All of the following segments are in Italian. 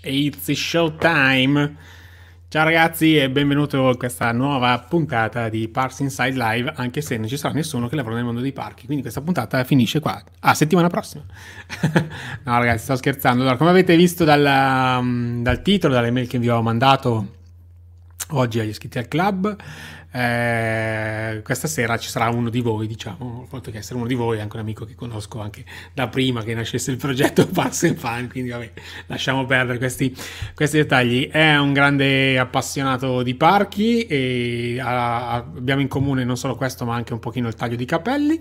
It's showtime. Ciao ragazzi e benvenuto a questa nuova puntata di Parks Inside Live, anche se non ci sarà nessuno che lavora nel mondo dei parchi, quindi questa puntata finisce qua. Ah, settimana prossima. no ragazzi, sto scherzando. Allora, come avete visto dal, dal titolo, dalle mail che vi ho mandato oggi agli iscritti al club, eh, questa sera ci sarà uno di voi, diciamo, oltre che essere uno di voi, anche un amico che conosco anche da prima che nascesse il progetto Pass and Fan, quindi vabbè, lasciamo perdere questi, questi dettagli. È un grande appassionato di parchi e ha, abbiamo in comune non solo questo, ma anche un pochino il taglio di capelli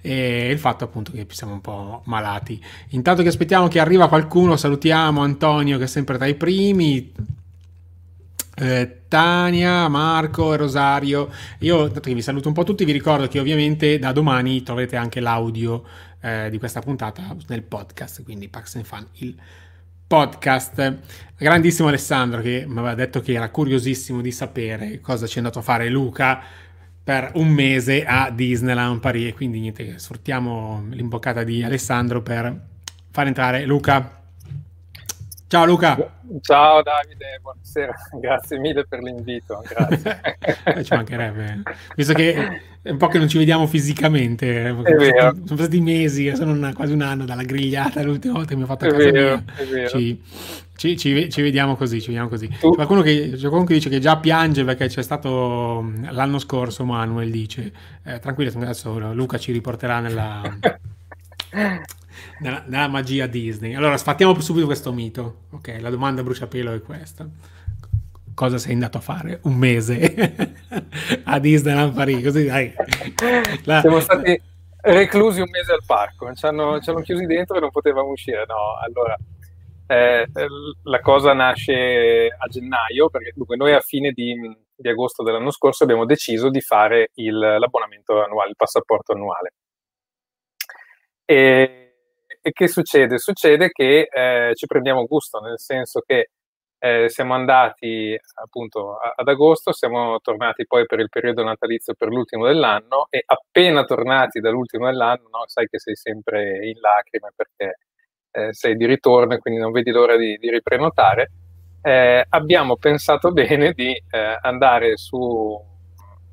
e il fatto appunto che siamo un po' malati. Intanto che aspettiamo che arriva qualcuno, salutiamo Antonio che è sempre tra i primi eh, Tania, Marco e Rosario. Io vi saluto un po' tutti, vi ricordo che ovviamente da domani troverete anche l'audio eh, di questa puntata nel podcast, quindi Pax and Fun, il podcast. Grandissimo Alessandro che mi aveva detto che era curiosissimo di sapere cosa ci è andato a fare Luca per un mese a Disneyland Paris quindi niente, sfruttiamo l'imboccata di Alessandro per far entrare Luca. Ciao Luca. Ciao Davide, buonasera, grazie mille per l'invito. Grazie. Eh, ci mancherebbe, visto che è un po' che non ci vediamo fisicamente, eh, sono stati, sono stati mesi, sono una, quasi un anno dalla grigliata l'ultima volta che mi ho fatto a casa vero. Ci, ci, ci, ci, vediamo così, ci vediamo così. C'è qualcuno, che, c'è qualcuno, che, dice che già piange perché c'è stato mm, l'anno scorso, Manuel dice, eh, tranquillo, adesso Luca ci riporterà nella... nella, nella, magia Disney. Allora, sfattiamo subito questo mito. Ok, la domanda bruciapelo è questa. Cosa sei andato a fare un mese a Disneyland Paris? Così dai. La... Siamo stati reclusi un mese al parco, ci hanno, ci hanno chiusi dentro e non potevamo uscire. No, allora, eh, la cosa nasce a gennaio, perché dunque, noi a fine di, di, agosto dell'anno scorso abbiamo deciso di fare il, l'abbonamento annuale, il passaporto annuale. E e che succede? Succede che eh, ci prendiamo gusto, nel senso che eh, siamo andati appunto ad agosto, siamo tornati poi per il periodo natalizio per l'ultimo dell'anno e appena tornati dall'ultimo dell'anno, no, sai che sei sempre in lacrime perché eh, sei di ritorno e quindi non vedi l'ora di, di riprenotare. Eh, abbiamo pensato bene di eh, andare su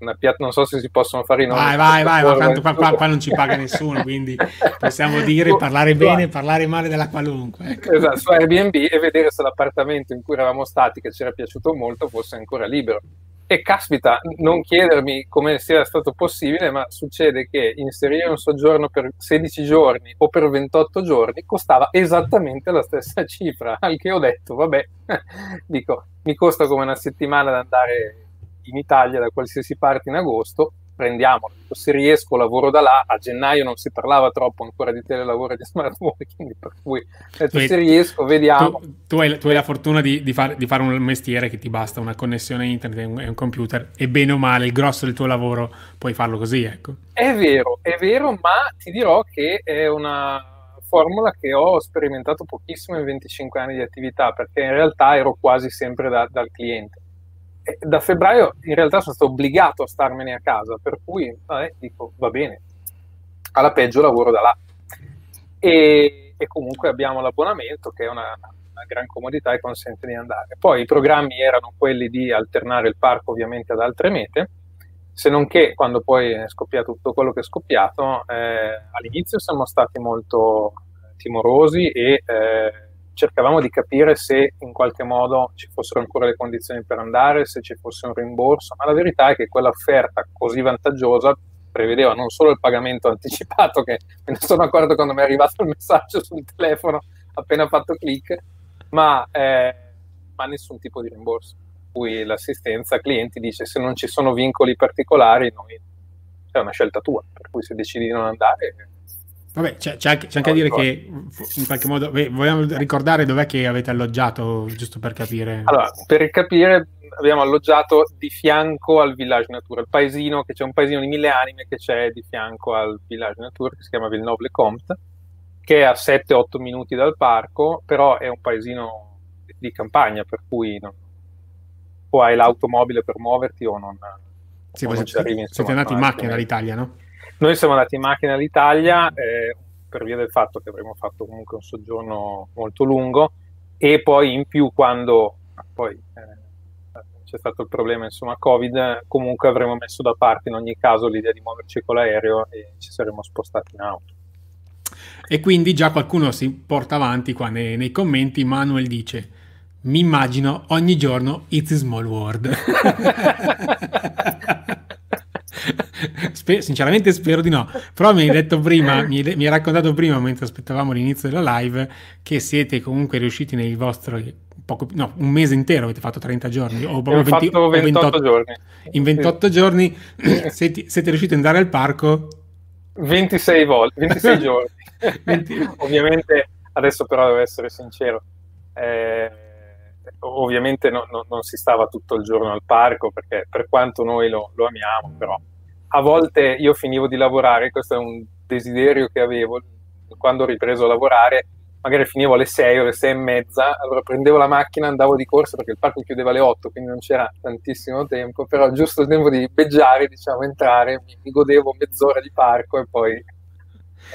una piatta, non so se si possono fare i nomi. Vai, vai, vai, ma tanto qua, qua, qua, non ci paga nessuno, quindi possiamo dire, parlare bene, parlare male della qualunque. Ecco. Esatto, su Airbnb e vedere se l'appartamento in cui eravamo stati, che ci era piaciuto molto, fosse ancora libero. E caspita, non chiedermi come sia stato possibile, ma succede che inserire un soggiorno per 16 giorni o per 28 giorni costava esattamente la stessa cifra, al che ho detto, vabbè, dico, mi costa come una settimana ad andare in Italia da qualsiasi parte in agosto, prendiamolo. Se riesco lavoro da là, a gennaio non si parlava troppo ancora di telelavoro e di smart working, per cui detto, se riesco vediamo. Tu, tu, hai, tu hai, la fortuna di, di, far, di, fare un mestiere che ti basta una connessione internet e un, e un, computer e bene o male il grosso del tuo lavoro puoi farlo così, ecco. È vero, è vero, ma ti dirò che è una formula che ho sperimentato pochissimo in 25 anni di attività, perché in realtà ero quasi sempre da, dal cliente da febbraio in realtà sono stato obbligato a starmene a casa, per cui vabbè, dico va bene, alla peggio lavoro da là. E, e comunque abbiamo l'abbonamento che è una, una, gran comodità e consente di andare. Poi i programmi erano quelli di alternare il parco ovviamente ad altre mete, se non che quando poi è scoppiato tutto quello che è scoppiato, eh, all'inizio siamo stati molto timorosi e eh, cercavamo di capire se in qualche modo ci fossero ancora le condizioni per andare, se ci fosse un rimborso, ma la verità è che quell'offerta così vantaggiosa prevedeva non solo il pagamento anticipato, che me ne sono accorto quando mi è arrivato il messaggio sul telefono appena fatto clic, ma, eh, ma nessun tipo di rimborso. Cui l'assistenza clienti dice se non ci sono vincoli particolari, noi, è una scelta tua, per cui se decidi di non andare Vabbè, c'è, c'è anche, c'è anche a dire che in qualche modo beh, vogliamo ricordare dov'è che avete alloggiato, giusto per capire. Allora, per capire, abbiamo alloggiato di fianco al Village Nature, il paesino che c'è un paesino di mille anime che c'è di fianco al Village Nature che si chiama Villeneuve-le-Comte, che è a 7-8 minuti dal parco, però è un paesino di campagna, per cui non, o hai l'automobile per muoverti o non, sì, o non ci arrivi. Siete andati in macchina dall'Italia, no? Noi siamo andati in macchina all'Italia eh, per via del fatto che avremmo fatto comunque un soggiorno molto lungo e poi in più quando poi eh, c'è stato il problema insomma Covid, comunque avremmo messo da parte in ogni caso l'idea di muoverci con l'aereo e ci saremmo spostati in auto. E quindi già qualcuno si porta avanti qua nei, nei commenti, Manuel dice mi immagino ogni giorno It's a Small World. Sper- sinceramente spero di no, però mi hai detto prima, mi hai, mi hai, raccontato prima mentre aspettavamo l'inizio della live che siete comunque riusciti nei vostri poco, no, un mese intero avete fatto 30 giorni o proprio 20, 28, 28, giorni. In 28 sì. giorni siete, siete, riusciti ad andare al parco 26 volte, 26 giorni. 20... Ovviamente adesso però devo essere sincero. Eh, ovviamente no, no, non si stava tutto il giorno al parco perché per quanto noi lo, lo, amiamo, però a volte io finivo di lavorare, questo è un desiderio che avevo quando ho ripreso a lavorare, magari finivo alle 6 o alle 6 e mezza, allora prendevo la macchina, andavo di corsa perché il parco chiudeva alle 8, quindi non c'era tantissimo tempo, però giusto il tempo di beggiare, diciamo, entrare, mi, godevo mezz'ora di parco e poi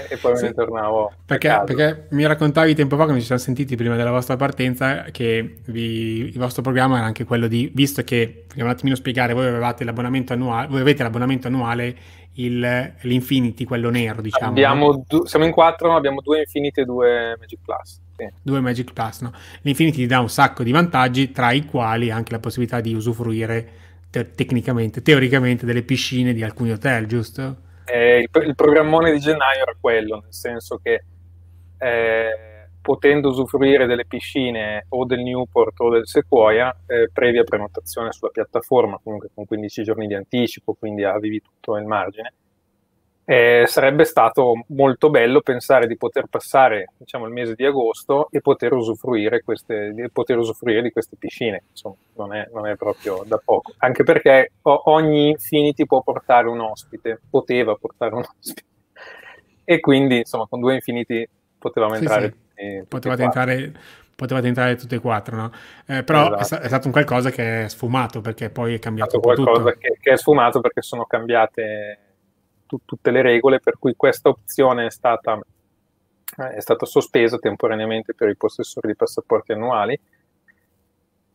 e poi me ne tornavo. Perché, perché, mi raccontavi tempo fa, quando ci siamo sentiti prima della vostra partenza, che vi, il vostro programma era anche quello di, visto che, vogliamo un attimino spiegare, voi avevate l'abbonamento annuale, voi avete l'abbonamento annuale, il, l'Infinity, quello nero, diciamo. Abbiamo du- siamo in quattro, abbiamo due Infinity e due Magic Plus. Sì. Due Magic Plus, no? L'Infinity ti dà un sacco di vantaggi, tra i quali anche la possibilità di usufruire te- tecnicamente, teoricamente, delle piscine di alcuni hotel, giusto? Eh, il, il, programmone di gennaio era quello, nel senso che eh, potendo usufruire delle piscine o del Newport o del Sequoia, eh, previa prenotazione sulla piattaforma, comunque con 15 giorni di anticipo, quindi avevi tutto il margine, eh, sarebbe stato molto bello pensare di poter passare diciamo, il mese di agosto e poter usufruire, queste, di, poter usufruire di queste piscine. Insomma, non è, non è, proprio da poco. Anche perché ogni Infinity può portare un ospite, poteva portare un ospite. E quindi, insomma, con due Infinity potevamo sì, entrare. Sì. Potevate entrare potevate entrare tutte e quattro, no? Eh, però esatto. è, è, stato un qualcosa che è sfumato perché poi è cambiato è qualcosa che, che, è sfumato perché sono cambiate tu, tutte le regole, per cui questa opzione è stata, eh, è stata sospesa temporaneamente per i possessori di passaporti annuali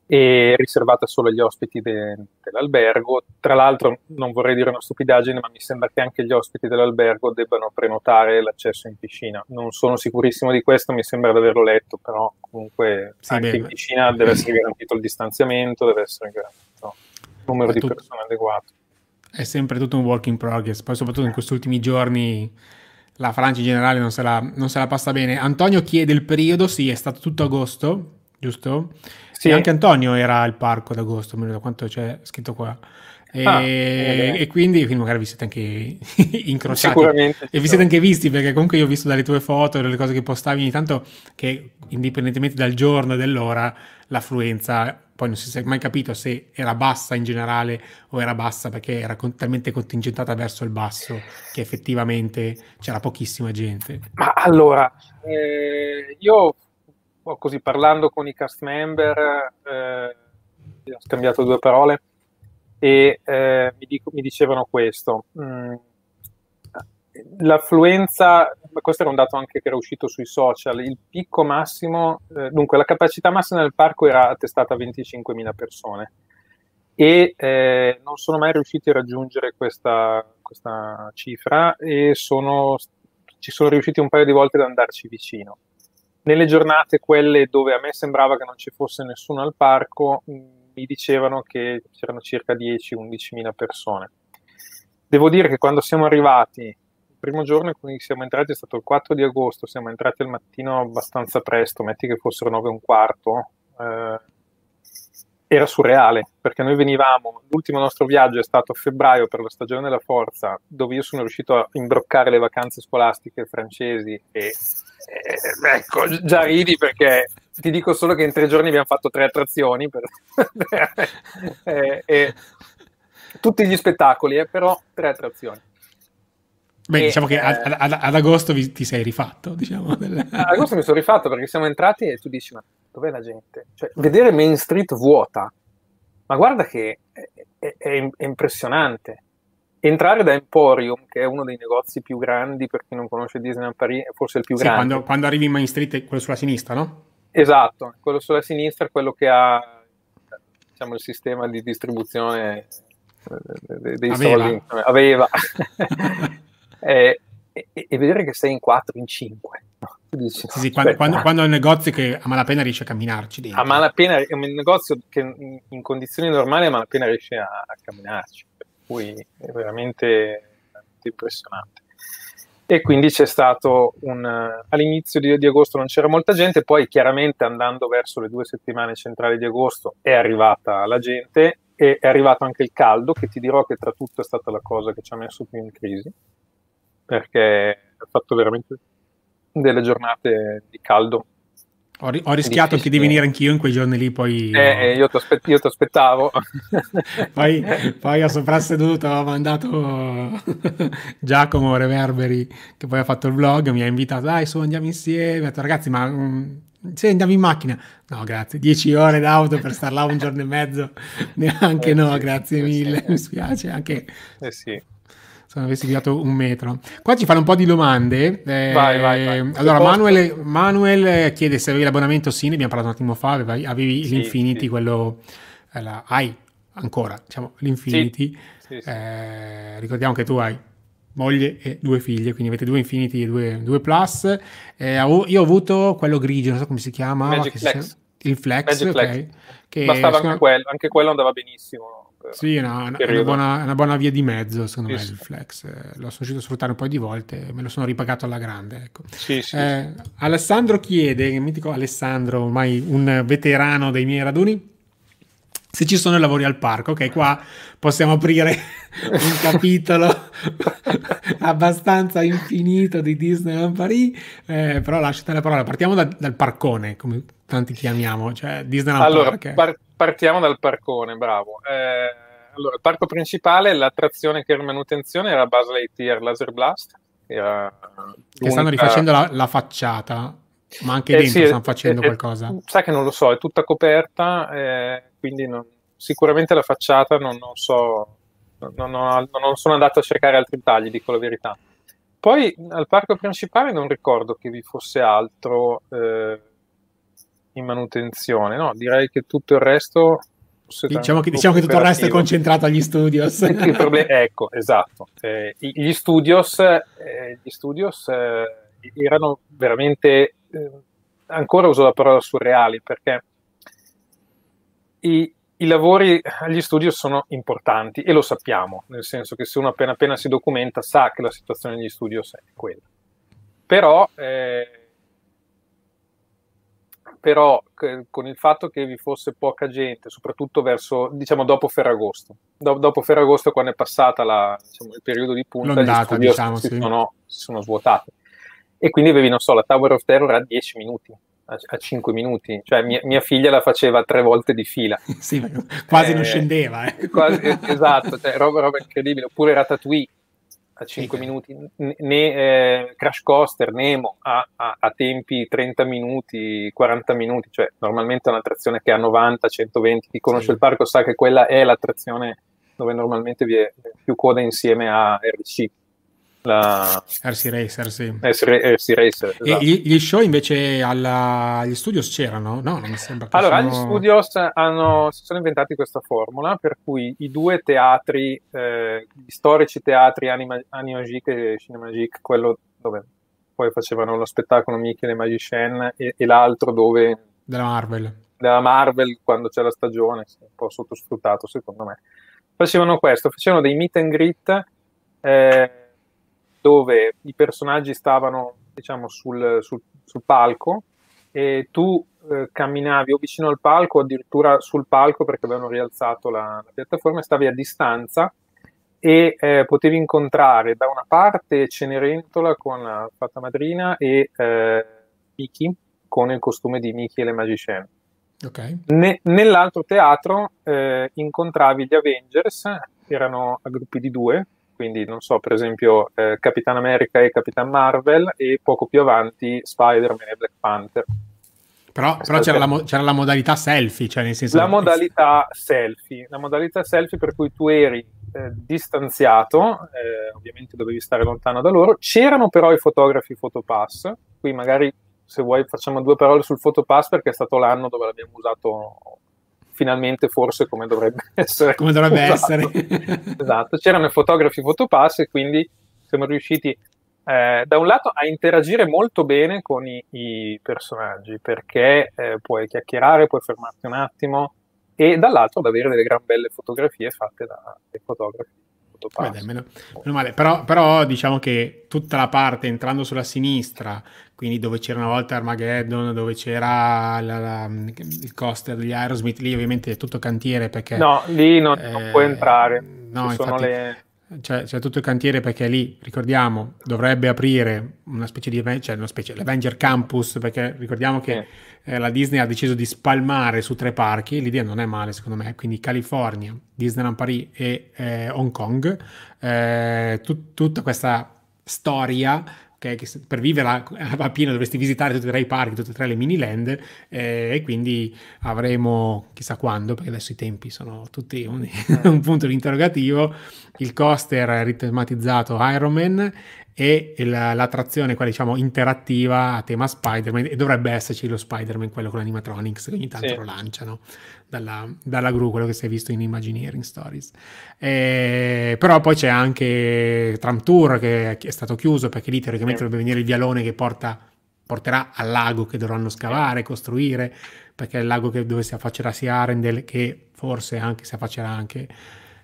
e riservata solo agli ospiti de, dell'albergo. Tra l'altro, non vorrei dire una stupidaggine, ma mi sembra che anche gli ospiti dell'albergo debbano prenotare l'accesso in piscina. Non sono sicurissimo di questo, mi sembra di averlo letto, però comunque sì, anche beh, in piscina deve essere garantito il distanziamento, deve essere garantito il numero di persone adeguato è sempre tutto un work in progress, poi soprattutto in questi ultimi giorni la Francia in generale non se la, non se la passa bene. Antonio chiede il periodo, sì, è stato tutto agosto, giusto? Sì. E anche Antonio era al parco ad agosto, da quanto c'è scritto qua. E, ah, e, quindi, quindi, magari vi siete anche incrociati Sicuramente, e vi siete anche visti perché comunque io ho visto dalle tue foto e dalle cose che postavi ogni tanto che indipendentemente dal giorno e dell'ora l'affluenza poi non si è mai capito se era bassa in generale o era bassa perché era con- talmente contingentata verso il basso che effettivamente c'era pochissima gente. Ma allora, eh, io così parlando con i cast member eh, ho scambiato due parole e eh, mi, dico, mi, dicevano questo. Mm, l'affluenza, questo era un dato anche che era uscito sui social, il picco massimo, eh, dunque la capacità massima del parco era attestata a 25.000 persone e eh, non sono mai riusciti a raggiungere questa, questa cifra e sono, ci sono riusciti un paio di volte ad andarci vicino. Nelle giornate, quelle dove a me sembrava che non ci fosse nessuno al parco, mi dicevano che c'erano circa 10-11 mila persone. Devo dire che quando siamo arrivati, primo giorno in cui siamo entrati è stato il 4 di agosto, siamo entrati al mattino abbastanza presto, metti che fossero 9 e un quarto, eh, era surreale, perché noi venivamo, l'ultimo nostro viaggio è stato a febbraio per la stagione della forza, dove io sono riuscito a imbroccare le vacanze scolastiche francesi e, e ecco, già ridi perché ti dico solo che in tre giorni abbiamo fatto tre attrazioni per, e, e, tutti gli spettacoli, eh, però tre attrazioni. Beh, e, diciamo che ad, eh, ad, ad agosto vi, ti sei rifatto, diciamo. Ad agosto mi sono rifatto perché siamo entrati e tu dici, ma dov'è la gente? Cioè, vedere Main Street vuota, ma guarda che è, è, è, impressionante. Entrare da Emporium, che è uno dei negozi più grandi per chi non conosce Disneyland Paris, forse il più sì, grande. Quando, quando, arrivi in Main Street è quello sulla sinistra, no? Esatto, quello sulla sinistra è quello che ha diciamo, il sistema di distribuzione eh, dei aveva. soldi. Aveva. e, e, e, vedere che sei in 4, in 5. Dici, sì, sì, quando, quando, quando, è un negozio che a malapena riesce a camminarci dentro. A malapena è un negozio che in condizioni normali a malapena riesce a, a camminarci, per cui è veramente, veramente impressionante e quindi c'è stato un all'inizio di, di, agosto non c'era molta gente, poi chiaramente andando verso le due settimane centrali di agosto è arrivata la gente e è arrivato anche il caldo, che ti dirò che tra tutto è stata la cosa che ci ha messo più in crisi, perché ha fatto veramente delle giornate di caldo ho, ri- ho rischiato anche di venire anch'io in quei giorni lì, poi... Eh, no. io ti aspe- aspettavo. poi, poi ho soprasseduto, ho mandato Giacomo Reverberi, che poi ha fatto il vlog, mi ha invitato, dai, su, andiamo insieme. Ho detto, ragazzi, ma... Um, sì, andiamo in macchina. No, grazie. Dieci ore d'auto per star là un giorno e mezzo. Neanche eh, no, sì, grazie sì, mille. Sì. Mi spiace anche. Eh sì se non avessi guidato un metro. Qua ci fanno un po' di domande. Eh, vai, vai, vai. Allora, Manuel, Manuel, chiede se avevi l'abbonamento sì, ne abbiamo parlato un attimo fa, avevi, avevi sì, l'Infinity, sì. quello... Eh, la, hai ancora, diciamo, l'Infinity. Sì, eh, ricordiamo che tu hai moglie e due figlie, quindi avete due Infinity e due, due Plus. Eh, io ho avuto quello grigio, non so come si chiama. Magic Flex. il Flex, Magic okay, Flex. Che Bastava anche quello, anche quello andava benissimo. Sì, no, una, una, buona, una, buona, via di mezzo, secondo sì, me, il flex. Eh, l'ho riuscito a sfruttare un po' di volte, me lo sono ripagato alla grande. Ecco. Sì, sì, eh, Alessandro chiede, mitico Alessandro, ormai un veterano dei miei raduni, se ci sono lavori al parco. Ok, qua possiamo aprire un capitolo abbastanza infinito di Disneyland Paris, eh, però lasciate la parola. Partiamo da, dal parcone, come tanti chiamiamo, cioè Disneyland allora, Park. Par- partiamo dal parcone, bravo. Eh, allora, il parco principale, l'attrazione che era in manutenzione era Buzz Lightyear Laser Blast. Che, che stanno rifacendo la, la, facciata, ma anche eh, dentro sì, stanno facendo è, qualcosa. È, sai che non lo so, è tutta coperta, eh, quindi non, sicuramente la facciata non, non so, non, non, sono andato a cercare altri tagli, dico la verità. Poi al parco principale non ricordo che vi fosse altro eh, in manutenzione, no? Direi che tutto il resto Diciamo che, diciamo che, tutto il resto è concentrato agli studios. problem- ecco, esatto. Eh, gli studios, eh, gli studios eh, erano veramente, eh, ancora uso la parola surreali, perché i, i, lavori agli studios sono importanti e lo sappiamo, nel senso che se uno appena appena si documenta sa che la situazione degli studios è quella. Però eh, però con il fatto che vi fosse poca gente, soprattutto verso, diciamo, dopo Ferragosto, Do- dopo Ferragosto quando è passata la, diciamo, il periodo di punta, gli diciamo, si, sì. sono, si sono svuotati. E quindi avevi, non so, la Tower of Terror a 10 minuti, a, a 5 minuti, cioè mia, mia, figlia la faceva tre volte di fila. sì, quasi eh, non scendeva. Eh. Quasi, esatto, cioè, roba, roba incredibile. Oppure Ratatouille, a 5 sì. minuti, né, eh, Crash Coaster, Nemo a, a, a, tempi 30 minuti, 40 minuti, cioè normalmente è un'attrazione che ha 90, 120, chi conosce sì. il parco sa che quella è l'attrazione dove normalmente vi è più coda insieme a RC la... RC Racer, sì. RC, RC Racer, esatto. E gli, gli, show invece alla, agli studios c'erano? No, non mi sembra che Allora, sono... gli studios hanno, si sono inventati questa formula per cui i due teatri, eh, gli storici teatri Anima, Animagic e Cinemagic, quello dove poi facevano lo spettacolo Mickey e le Magician e, e l'altro dove... Della Marvel. Della Marvel, quando c'è la stagione, un po' sottosfruttato secondo me. Facevano questo, facevano dei meet and greet... Eh, dove i personaggi stavano diciamo sul, sul, sul palco e tu eh, camminavi o vicino al palco o addirittura sul palco perché avevano rialzato la, la piattaforma e stavi a distanza e eh, potevi incontrare da una parte Cenerentola con la fatta madrina e eh, Mickey con il costume di Mickey e le Magicienne. Okay. Ne, nell'altro teatro eh, incontravi gli Avengers, erano a gruppi di due, quindi non so, per esempio eh, Capitan America e Capitan Marvel e poco più avanti Spider-Man e Black Panther. Però, però c'era, la mo- c'era, la modalità selfie, cioè nel senso... La modalità selfie, la modalità selfie per cui tu eri eh, distanziato, eh, ovviamente dovevi stare lontano da loro, c'erano però i fotografi fotopass, qui magari se vuoi facciamo due parole sul Photopass perché è stato l'anno dove l'abbiamo usato finalmente forse come dovrebbe essere. Come dovrebbe usato. essere. esatto, c'erano i fotografi Photopass e quindi siamo riusciti eh, da un lato a interagire molto bene con i, i personaggi perché eh, puoi chiacchierare, puoi fermarti un attimo e dall'altro ad avere delle gran belle fotografie fatte da, dai fotografi. Beh, meno, meno, male, però, però, diciamo che tutta la parte entrando sulla sinistra, quindi dove c'era una volta Armageddon, dove c'era la, la, il coaster degli Aerosmith, lì ovviamente è tutto cantiere perché... No, lì non, eh, non puoi entrare. No, infatti, le c'è, c'è, tutto il cantiere perché lì, ricordiamo, dovrebbe aprire una specie di cioè una specie, l'Avenger Campus, perché ricordiamo che eh, la Disney ha deciso di spalmare su tre parchi, l'idea non è male secondo me, quindi California, Disneyland Paris e eh, Hong Kong, eh, tut, tutta questa storia che per vivere a pieno dovresti visitare tutti e tre i parchi, tutte e tre le mini land eh, e quindi avremo chissà quando, perché adesso i tempi sono tutti un, un punto di interrogativo, il coaster ritematizzato Ironman e la, l'attrazione quella diciamo interattiva a tema Spider-Man e dovrebbe esserci lo Spider-Man quello con l'animatronics che ogni tanto sì. lo lanciano dalla, dalla gru quello che si è visto in Imagineering Stories e, però poi c'è anche Tram Tour che è stato chiuso perché lì teoricamente sì. dovrebbe venire il vialone che porta, porterà al lago che dovranno scavare, costruire perché è il lago che, dove si affaccerà sia Arendelle che forse anche si affaccerà anche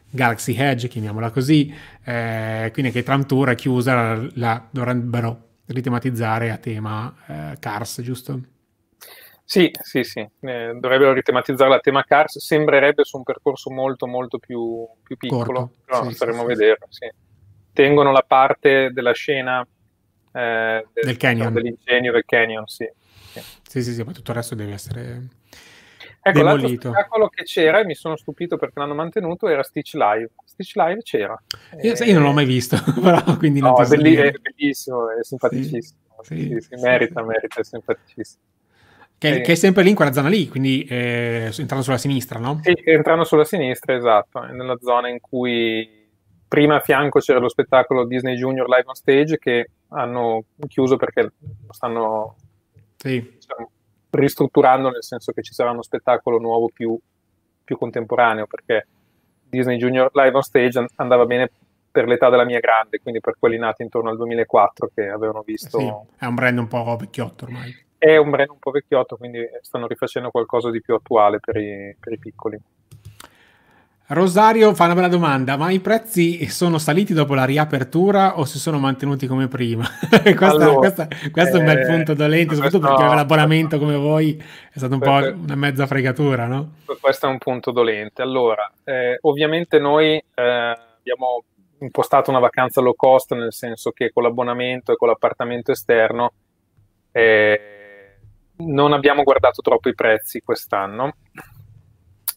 Galaxy Edge, chiamiamola così, eh, quindi che Tram Tour è chiusa, la, la dovrebbero ritematizzare a tema eh, Cars, giusto? Sì, sì, sì, eh, dovrebbero ritematizzare a tema Cars, sembrerebbe su un percorso molto molto più, più piccolo, però sì, staremo sì, a vederlo. Sì. Tengono la parte della scena eh, del, del canyon. dell'ingegno del canyon, sì. Sì, sì, sì, ma tutto il resto deve essere Ecco, l'altro spettacolo che c'era e mi sono stupito perché l'hanno mantenuto era Stitch Live. Stitch Live c'era. Io, e... io non l'ho mai visto, però quindi non no, è, belli- è, bellissimo, è simpaticissimo. Sì, sì, sì, merita, merita, è simpaticissimo. Che, che, è sempre lì in quella zona lì, quindi eh, entrando sulla sinistra, no? Sì, entrando sulla sinistra, esatto, nella zona in cui prima a fianco c'era lo spettacolo Disney Junior Live on Stage che hanno chiuso perché lo stanno sì. diciamo, ristrutturando nel senso che ci sarà uno spettacolo nuovo più, più contemporaneo perché Disney Junior Live on Stage andava bene per l'età della mia grande, quindi per quelli nati intorno al 2004 che avevano visto... Sì, è un brand un po' vecchiotto ormai. È un brand un po' vecchiotto, quindi stanno rifacendo qualcosa di più attuale per i, per i piccoli. Rosario fa una bella domanda, ma i prezzi sono saliti dopo la riapertura o si sono mantenuti come prima? questa, allora, questa, questo eh, è un bel eh, punto dolente, soprattutto perché aveva l'abbonamento come voi è stata un po' una mezza fregatura, no? Questo è un punto dolente. Allora, eh, ovviamente noi eh, abbiamo impostato una vacanza low cost, nel senso che con l'abbonamento e con l'appartamento esterno eh, non abbiamo guardato troppo i prezzi quest'anno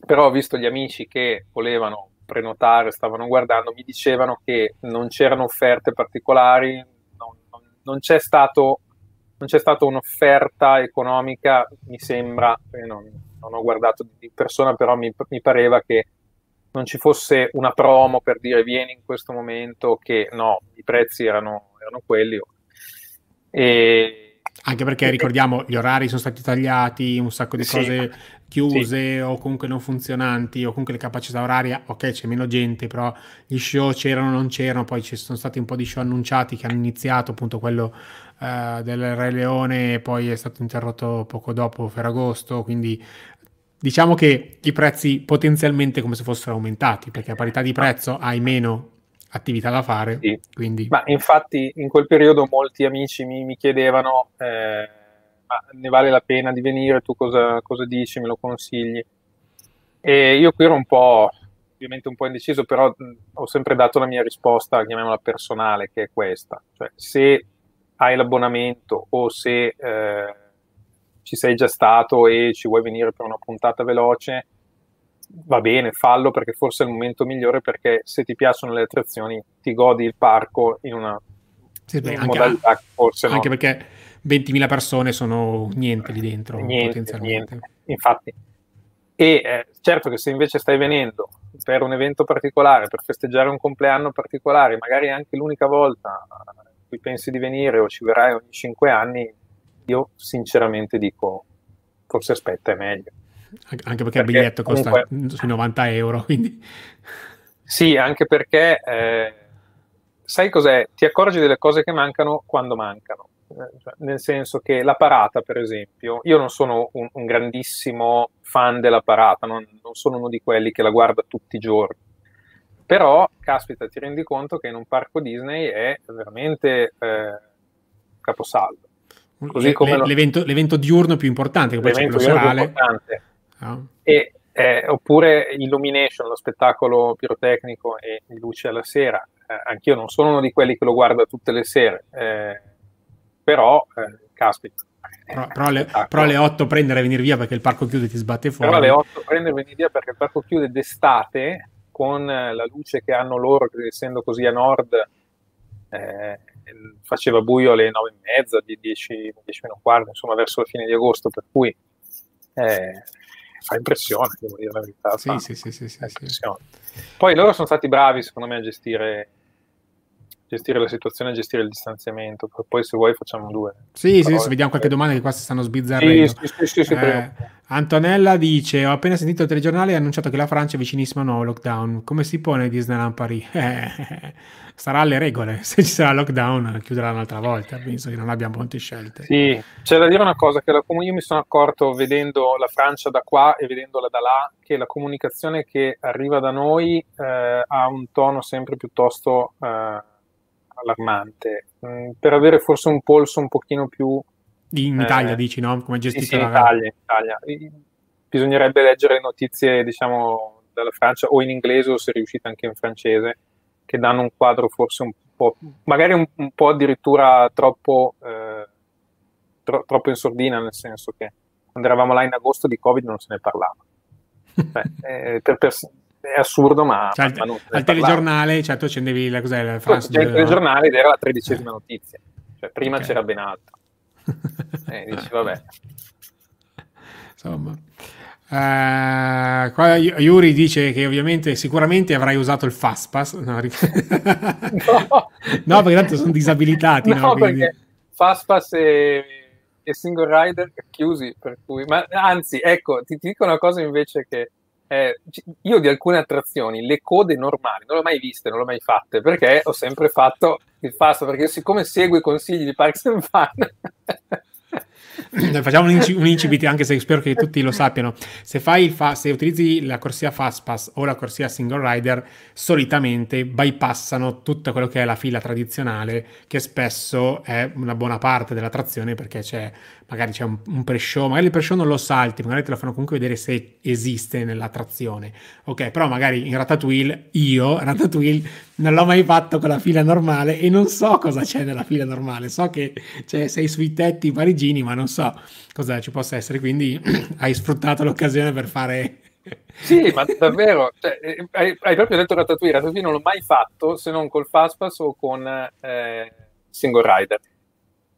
però ho visto gli amici che volevano prenotare, stavano guardando, mi dicevano che non c'erano offerte particolari, non, non, non c'è stato non c'è stata un'offerta economica, mi sembra, non, ho guardato di persona, però mi, mi, pareva che non ci fosse una promo per dire vieni in questo momento, che no, i prezzi erano, erano quelli. E, Anche perché ricordiamo gli orari sono stati tagliati, un sacco di sì. cose chiuse sì. o comunque non funzionanti o comunque le capacità orarie, ok c'è meno gente, però gli show c'erano o non c'erano, poi ci sono stati un po' di show annunciati che hanno iniziato, appunto quello uh, del Re Leone poi è stato interrotto poco dopo Ferragosto, quindi diciamo che i prezzi potenzialmente come se fossero aumentati, perché a parità di prezzo hai meno attività da fare. Sì. Quindi... Ma infatti in quel periodo molti amici mi, mi chiedevano... Eh ma ne vale la pena di venire, tu cosa, cosa dici, me lo consigli? E io qui ero un po', ovviamente un po' indeciso, però ho sempre dato la mia risposta, chiamiamola personale, che è questa. Cioè, se hai l'abbonamento o se eh, ci sei già stato e ci vuoi venire per una puntata veloce, va bene, fallo perché forse è il momento migliore perché se ti piacciono le attrazioni ti godi il parco in una, sì, beh, in anche, modalità forse anche no. perché 20.000 persone sono niente lì dentro niente, potenzialmente. Niente. Infatti. E eh, certo che se invece stai venendo per un evento particolare, per festeggiare un compleanno particolare, magari anche l'unica volta in cui pensi di venire o ci verrai ogni 5 anni, io sinceramente dico, forse aspetta, è meglio. Anche perché, perché il biglietto costa sui 90 euro, quindi... Sì, anche perché, eh, sai cos'è? Ti accorgi delle cose che mancano quando mancano. Eh, cioè, nel senso che la parata, per esempio, io non sono un, un grandissimo fan della parata, non, non sono uno di quelli che la guarda tutti i giorni però, caspita, ti rendi conto che in un parco Disney è veramente eh, caposaldo. Così come lo... l'evento, l'evento, diurno più importante, che poi c'è quello serale. Oh. E, eh, oppure Illumination, lo spettacolo pirotecnico e di luce alla sera. Eh, anch'io non sono uno di quelli che lo guarda tutte le sere, eh, però, eh, caspita. Però, però, alle, però, alle, 8 prendere e venire via perché il parco chiude e ti sbatte fuori. Però alle 8 prendere e venire via perché il parco chiude d'estate con la luce che hanno loro, essendo così a nord, eh, faceva buio alle 9 e mezza, 10, 10 meno quarto, insomma verso la fine di agosto, per cui eh, fa impressione, devo dire la verità. Sì, sì, sì, sì, sì, Poi loro sono stati bravi, secondo me, a gestire gestire la situazione e gestire il distanziamento. Poi, se vuoi, facciamo due. Sì, sì, vediamo qualche domanda che qua si stanno sbizzarrendo. Sì, sì, sì, sì eh, Antonella dice: Ho appena sentito il telegiornale e ha annunciato che la Francia è vicinissima a un nuovo lockdown. Come si pone Disneyland Paris? Eh, sarà alle regole. Se ci sarà lockdown, chiuderà un'altra volta. Penso che non abbiamo molte scelte. Sì, c'è da dire una cosa: che la, io mi sono accorto vedendo la Francia da qua e vedendola da là, che la comunicazione che arriva da noi eh, ha un tono sempre piuttosto. Eh, allarmante, mm, per avere forse un polso un pochino più... In Italia eh, dici, no? Come gestita sì, sì, in Italia, in Italia. Bisognerebbe leggere notizie, diciamo, dalla Francia o in inglese o se riuscite anche in francese, che danno un quadro forse un po', magari un, un po' addirittura troppo, eh, tro, troppo in sordina, nel senso che quando eravamo là in agosto di Covid non se ne parlava. Beh, eh, per, per, è assurdo, ma, cioè, ma al telegiornale, cioè tu accendevi la, cos'è, la France cioè, il telegiornale ed era la tredicesima eh. notizia, cioè prima okay. c'era ben altro. e dici, vabbè. Insomma. Uh, qua Yuri dice che ovviamente sicuramente avrai usato il Fastpass no, no. no perché tanto sono disabilitati no, no perché Fastpass e, e Single Rider chiusi per cui ma anzi ecco ti, ti dico una cosa invece che eh, io di alcune attrazioni, le code normali, non le ho mai viste, non le ho mai fatte, perché ho sempre fatto il fast, perché siccome seguo i consigli di Parks and Fun, Facciamo un, inci- un, incipit, anche se spero che tutti lo sappiano. Se, fa- se, utilizzi la corsia Fastpass o la corsia Single Rider, solitamente bypassano tutto quello che è la fila tradizionale, che spesso è una buona parte dell'attrazione perché c'è magari c'è un, un pre-show, magari il pre-show non lo salti, magari te lo fanno comunque vedere se esiste nell'attrazione. Ok, però magari in Ratatouille, io, Ratatouille, non l'ho mai fatto con la fila normale e non so cosa c'è nella fila normale. So che cioè, sei sui tetti parigini, ma non so cosa ci possa essere, quindi hai sfruttato l'occasione per fare... Sì, ma davvero, cioè, eh, hai, hai, proprio detto Ratatouille, Ratatouille non l'ho mai fatto se non col Fastpass o con eh, Single Rider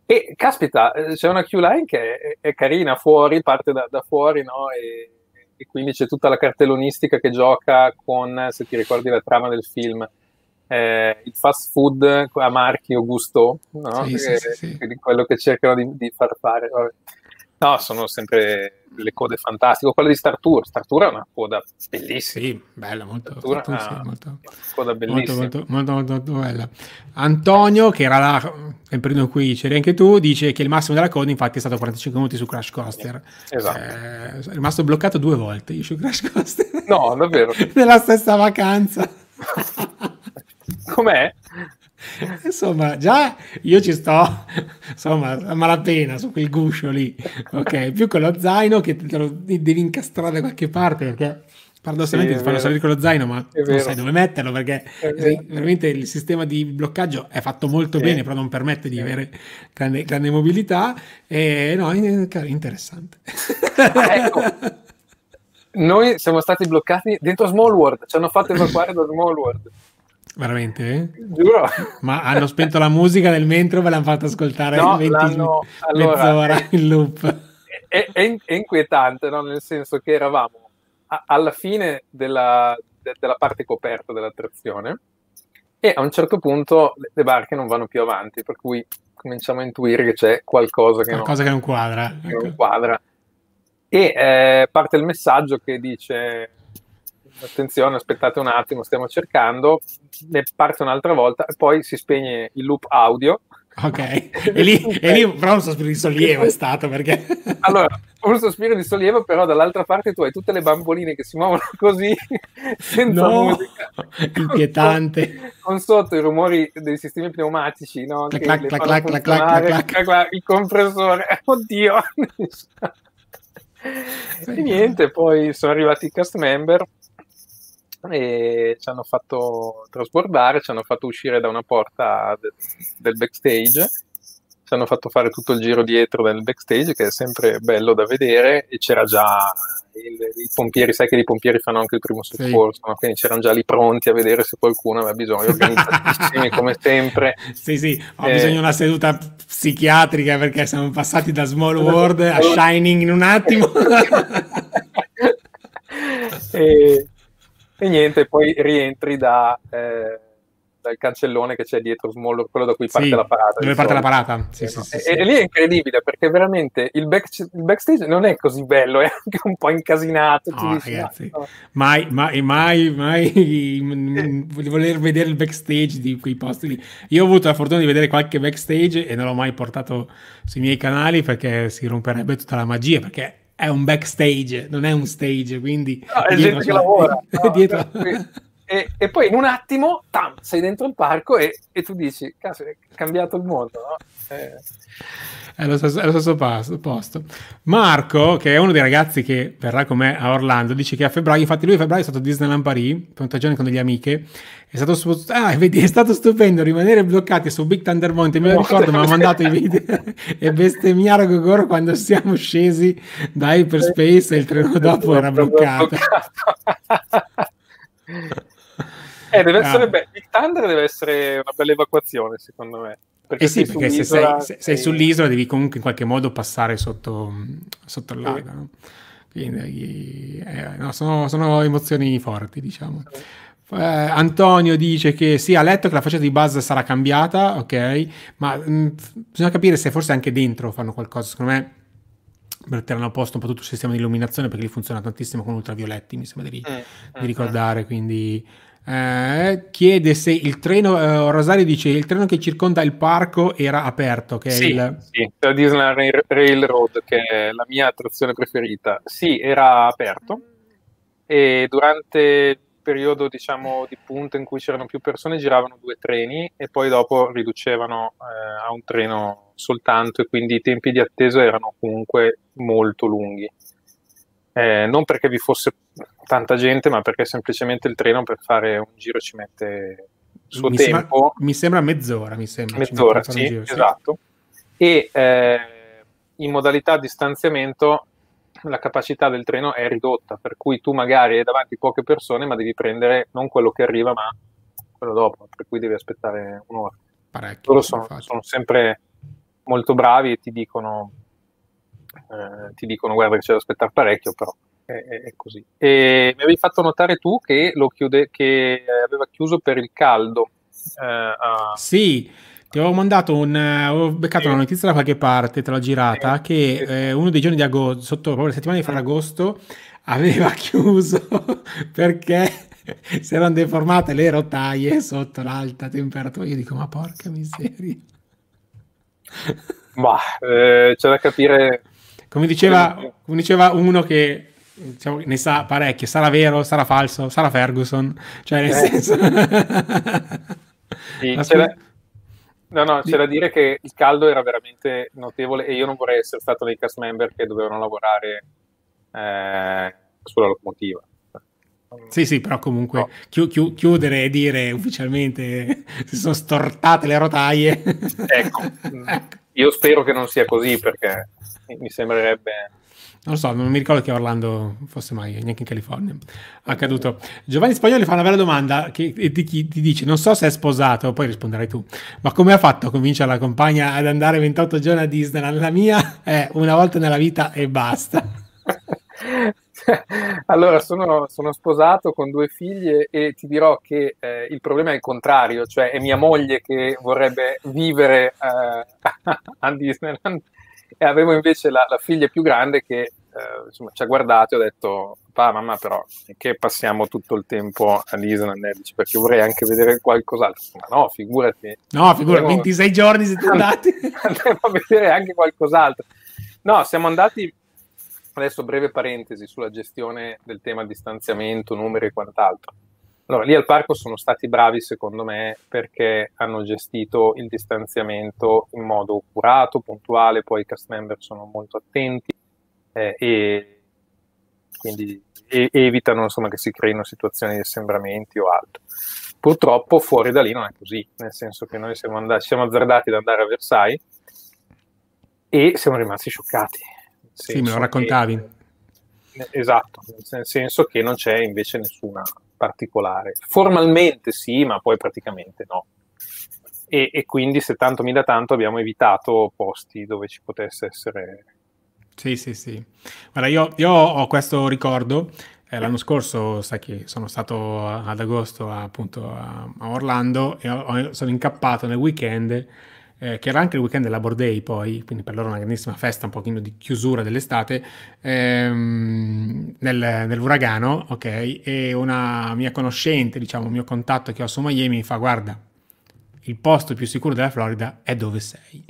e caspita, eh, c'è una Q-line che è, è carina fuori, parte da, da fuori, no? E, e, quindi c'è tutta la cartellonistica che gioca con, se ti ricordi la trama del film, eh, il fast food a marchio gusto, no? Sì, sì, sì, sì. quello che cercano di, di far fare. Vabbè. No, sono sempre delle code fantastiche. Quella di Star Tour, Star Tour è una coda bellissima. Sì, bella, molto, Star Tour, sì, molto, coda bellissima. Molto, molto, molto, molto, bella. Antonio, che era là in cui c'eri anche tu, dice che il massimo della coda infatti è stato 45 minuti su Crash Coaster. Esatto. Eh, è rimasto bloccato due volte io su Crash Coaster. No, davvero. Nella stessa vacanza. Com'è? Insomma, già io ci sto, insomma, a malapena su quel guscio lì, ok? Più con lo zaino che te lo devi incastrare da qualche parte perché paradossalmente sì, ti fanno salire con lo zaino, ma non sai dove metterlo perché veramente il sistema di bloccaggio è fatto molto sì. bene, però non permette di avere grande, grande mobilità. E no, interessante. Ah, ecco. Noi siamo stati bloccati dentro Small World, ci hanno fatto evacuare da Small World. Veramente? Giuro. Ma hanno spento la musica nel mentre o ve l'hanno fatto ascoltare no, 20 allora, mezz'ora in loop? È, è, è inquietante, no? nel senso che eravamo a, alla fine della, de, della parte coperta dell'attrazione e a un certo punto le barche non vanno più avanti, per cui cominciamo a intuire che c'è qualcosa che, qualcosa non, che non quadra. Che ecco. non quadra. E eh, parte il messaggio che dice attenzione, aspettate un attimo, stiamo cercando, ne parte un'altra volta e poi si spegne il loop audio. Ok, e lì, e lì però un sospiro di sollievo è stato perché... Allora, un sospiro di sollievo, però dall'altra parte tu hai tutte le bamboline che si muovono così, senza no, musica. Inquietante. Con, con, sotto i rumori dei sistemi pneumatici, no? Clac, clac, clac, clac, clac, clac, clac, clac. Il compressore, oddio! e niente, poi sono arrivati i cast member e ci hanno fatto trasbordare, ci hanno fatto uscire da una porta de- del backstage, ci hanno fatto fare tutto il giro dietro del backstage che è sempre bello da vedere e c'era già il, i pompieri, sai che i pompieri fanno anche il primo soccorso, sì. no? quindi c'erano già lì pronti a vedere se qualcuno aveva bisogno, organizzatissimi come sempre. Sì, sì, ho eh, bisogno di una seduta psichiatrica perché siamo passati da Small World a Shining in un attimo. e, e niente, poi rientri da, eh, dal cancellone che c'è dietro Small, quello da cui parte sì, la parata. Dove parte la parata, sì, sì, sì, e, e, lì è incredibile perché veramente il, back, il, backstage non è così bello, è anche un po' incasinato. No, dici, ragazzi, no. mai, mai, mai, mai voler vedere il backstage di quei posti lì. Io ho avuto la fortuna di vedere qualche backstage e non l'ho mai portato sui miei canali perché si romperebbe tutta la magia, perché è un backstage, non è un stage, quindi... No, è gente che lavora. No, dietro... e, e, poi in un attimo, tam, sei dentro il parco e, e tu dici, cazzo, è cambiato il mondo, no? Eh... È lo, stesso, è lo stesso passo, posto. Marco, che è uno dei ragazzi che verrà con me a Orlando, dice che a febbraio, infatti lui a febbraio è stato a Disneyland Paris, per un stagione con delle amiche, è stato, ah, vedi, è stato stupendo rimanere bloccati su Big Thunder Mountain, me lo ricordo, mi ha mandato i video e bestemmiare Gogoro quando siamo scesi da Hyperspace e il treno dopo era bloccato. Eh, deve essere ah. be- Big Thunder deve essere una bella evacuazione, secondo me. Perché eh sì, perché se sei, se sei, sull'isola devi comunque in qualche modo passare sotto, sotto il lago. No? Quindi eh, no, sono, sono, emozioni forti, diciamo. Eh, Antonio dice che sì, ha letto che la faccia di Buzz sarà cambiata, ok, ma mh, mm, bisogna capire se forse anche dentro fanno qualcosa. Secondo me metteranno a posto un po' tutto il sistema di illuminazione perché lì funziona tantissimo con ultravioletti, mi sembra di, mm, di mm, ricordare, quindi eh, chiede se il treno, eh, Rosario dice il treno che circonda il parco era aperto. Che sì, il... sì, la Disney Railroad, che è la mia attrazione preferita. Sì, era aperto e durante il periodo diciamo di punta in cui c'erano più persone giravano due treni e poi dopo riducevano eh, a un treno soltanto e quindi i tempi di attesa erano comunque molto lunghi eh, non perché vi fosse tanta gente, ma perché semplicemente il treno per fare un giro ci mette il suo mi tempo. Sembra, mi sembra mezz'ora, mi sembra. Mezz'ora, sì, giro, esatto. Sì. E eh, in modalità di stanziamento la capacità del treno è ridotta, per cui tu magari hai davanti poche persone, ma devi prendere non quello che arriva, ma quello dopo, per cui devi aspettare un'ora. Parecchio. Loro sono, sono sempre molto bravi e ti dicono eh, ti dicono guarda che c'è da aspettare parecchio, però è, è, così. E mi avevi fatto notare tu che, lo chiude, che aveva chiuso per il caldo. Eh, a... Sì, ti avevo mandato un. Avevo beccato una notizia da qualche parte, te l'ho girata. Che eh, uno dei giorni di agosto, sotto proprio le settimane di Ferragosto, aveva chiuso perché si erano deformate le rotaie sotto l'alta temperatura. Io dico, ma porca miseria. Ma eh, c'è da capire come diceva, come diceva uno che diciamo, ne sa parecchio, sarà vero, sarà falso, sarà Ferguson, cioè nel eh. senso... sì, c'è, da, no, no, c'è da dire che il caldo era veramente notevole e io non vorrei essere stato dei cast member che dovevano lavorare eh, sulla locomotiva. Sì, sì, però comunque no. chi- chi- chiudere e dire ufficialmente si sono stortate le rotaie. ecco, io spero che non sia così perché mi sembrerebbe... Non lo so, non mi ricordo che Orlando fosse mai, neanche in California, accaduto. Giovanni Spagnoli fa una bella domanda che ti, ti, dice, non so se è sposato, poi risponderai tu, ma come ha fatto a convincere la compagna ad andare 28 giorni a Disneyland? La mia è una volta nella vita e basta. allora, sono, sono, sposato con due figlie e ti dirò che eh, il problema è il contrario, cioè è mia moglie che vorrebbe vivere eh, a Disneyland e avevo invece la, la figlia più grande che eh, insomma, ci ha guardato e ha detto papà, mamma però che passiamo tutto il tempo a Disneyland eh, perché vorrei anche vedere qualcos'altro. Ma no, figurati. No, figurati, 26 giorni siete andati. andremo a vedere anche qualcos'altro. No, siamo andati Adesso breve parentesi sulla gestione del tema distanziamento, numeri e quant'altro. Allora, lì al parco sono stati bravi secondo me perché hanno gestito il distanziamento in modo curato, puntuale, poi i cast member sono molto attenti eh, e quindi e, evitano insomma, che si creino situazioni di assembramenti o altro. Purtroppo fuori da lì non è così, nel senso che noi siamo, andati, siamo azzardati ad andare a Versailles e siamo rimasti scioccati sì, me lo raccontavi. Che, esatto, nel senso che non c'è invece nessuna particolare. Formalmente sì, ma poi praticamente no. E, e, quindi se tanto mi dà tanto abbiamo evitato posti dove ci potesse essere... Sì, sì, sì. Guarda, io, io ho questo ricordo. Eh, l'anno scorso, sai che sono stato ad agosto appunto a, Orlando e sono incappato nel weekend eh, che era anche il weekend della Day poi, quindi per loro una grandissima festa, un pochino di chiusura dell'estate, ehm, nel, nell'uragano, ok? E una mia conoscente, diciamo, un mio contatto che ho su Miami mi fa, guarda, il posto più sicuro della Florida è dove sei.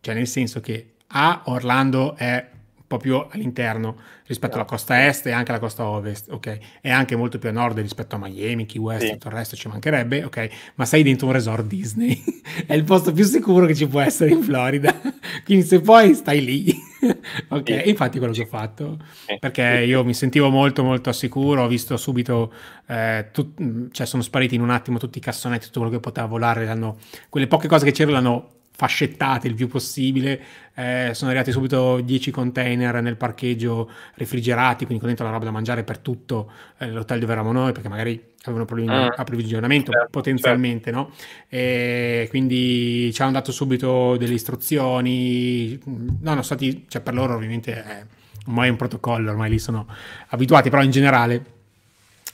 Cioè nel senso che A, Orlando è più all'interno rispetto alla costa est e anche alla costa ovest, ok? E anche molto più a nord rispetto a Miami, Key West, sì. tutto il resto ci mancherebbe, ok? Ma sei dentro un resort Disney, è il posto più sicuro che ci può essere in Florida, quindi se poi stai lì, ok? Sì. Infatti quello che ho fatto, perché io mi sentivo molto molto sicuro, ho visto subito, eh, tut- cioè sono spariti in un attimo tutti i cassonetti, tutto quello che poteva volare, hanno, quelle poche cose che c'erano l'hanno fascettate il più possibile. Eh, sono arrivati subito 10 container nel parcheggio refrigerati, quindi con dentro la roba da mangiare per tutto eh, l'hotel dove eravamo noi, perché magari avevano problemi di ah, approvvigionamento certo, potenzialmente, certo. no? E quindi ci hanno dato subito delle istruzioni. No, sono stati, cioè per loro ovviamente è ormai un protocollo, ormai lì sono abituati, però in generale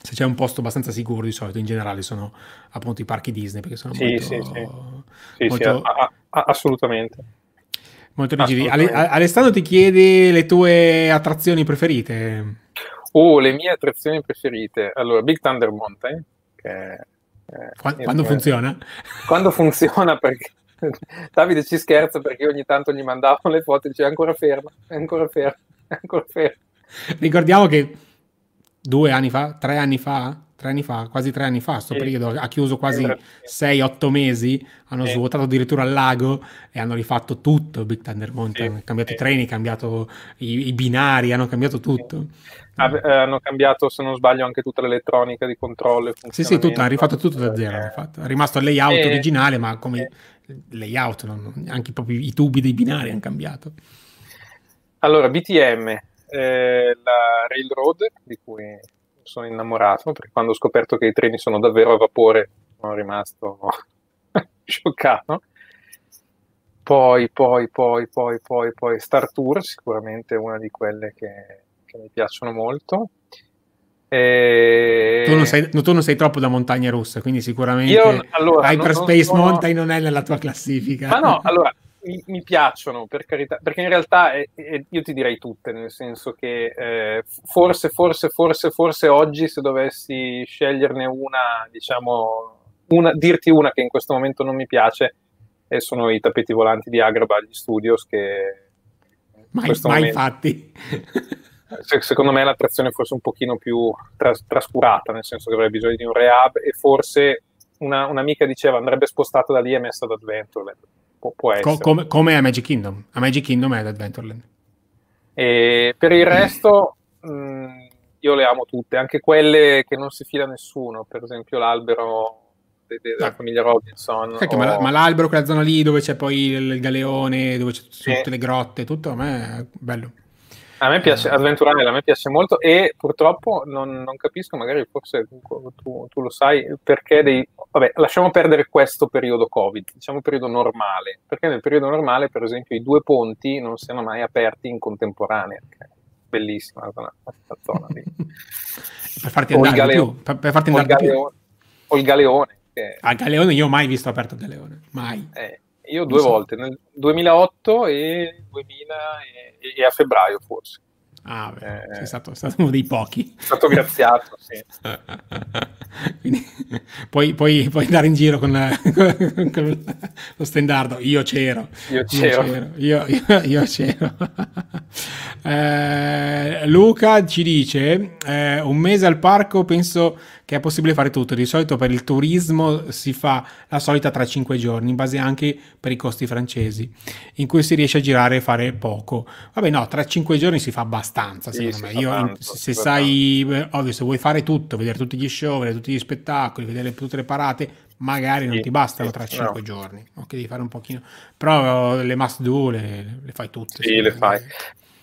se c'è un posto abbastanza sicuro di solito in generale sono appunto i parchi Disney perché sono sì, molto, sì, sì. molto... A, a, assolutamente. molto rigidi Ale, Alessandro ti chiede le tue attrazioni preferite? Oh le mie attrazioni preferite. Allora Big Thunder Mountain che quando, quando funziona? Quando funziona perché Davide ci scherza perché ogni tanto gli mandavo le foto e diceva ancora ferma è ancora ferma è ancora ferma. Ricordiamo che due anni fa, tre anni fa, tre anni fa, quasi tre anni fa, questo sì. periodo ha chiuso quasi sei, otto mesi, hanno sì. svuotato addirittura il lago e hanno rifatto tutto Big Thunder Mountain, hanno cambiato i treni, cambiato i, i, binari, hanno cambiato tutto. Eh, hanno cambiato, se non sbaglio, anche tutta l'elettronica di controllo. Sì, sì, tutto, hanno rifatto tutto da zero. Eh. È rimasto il layout eh. originale, ma come layout, non, anche proprio i tubi dei binari hanno cambiato. Allora, BTM, eh, la Railroad, di cui sono innamorato, perché quando ho scoperto che i treni sono davvero a vapore sono rimasto scioccato. Poi, poi, poi, poi, poi, poi Star Tour, sicuramente una di quelle che, che mi piacciono molto. E... Tu, non sei, tu, non sei, troppo da montagna russa, quindi sicuramente Io, allora, Hyperspace non, non, Mountain non è nella tua classifica. Ma no, allora, mi, mi, piacciono per carità, perché in realtà è, è, io ti direi tutte, nel senso che eh, forse, forse, forse, forse oggi se dovessi sceglierne una, diciamo, una, dirti una che in questo momento non mi piace, eh, sono i tappeti volanti di Agraba agli studios che... Ma, mai infatti. secondo me l'attrazione forse un pochino più tras- trascurata, nel senso che avrebbe bisogno di un rehab e forse una, un'amica diceva andrebbe spostata da lì e messa ad Adventureland può, può essere. Co- come, come, a Magic Kingdom. A Magic Kingdom è ad Adventureland. E per il resto, mh, mm, io le amo tutte, anche quelle che non si fila nessuno, per esempio l'albero della ah. famiglia Robinson. O... Ma, ma, l'albero, quella zona lì dove c'è poi il galeone, dove c'è tutte le grotte, tutto a me è bello. A me piace, eh. Adventure Island a me piace molto e purtroppo non, non capisco, magari forse tu, tu, tu, lo sai, perché dei... Vabbè, lasciamo perdere questo periodo Covid, diciamo periodo normale, perché nel periodo normale, per esempio, i due ponti non siano mai aperti in contemporanea. bellissima quella, zona lì. per farti andare galeo- più, per, per farti andare o il, o il galeone. Che... Al galeone io ho mai visto aperto il galeone, mai. Eh, io due so. volte, nel 2008 e, 2000 e, e a febbraio forse. Ah, beh, eh, sei stato, stato, uno dei pochi. Stato graziato, sì. Quindi, puoi, puoi, puoi, andare in giro con, con, con, lo stendardo. Io c'ero. Io c'ero. Io, io, io, io c'ero. Eh, Luca ci dice: eh, Un mese al parco penso che è possibile fare tutto. Di solito per il turismo si fa la solita tra 5 giorni, in base anche per i costi francesi, in cui si riesce a girare e fare poco. Vabbè, no, tra 5 giorni si fa abbastanza, secondo sì, me. Io, tanto, se sai, tanto. ovvio, se vuoi fare tutto, vedere tutti gli show, vedere tutti gli spettacoli, vedere tutte le parate, magari non sì, ti bastano tra 5 no. giorni. Ok, devi fare un pochino. Però le must do le, le fai tutte. Sì, le fai.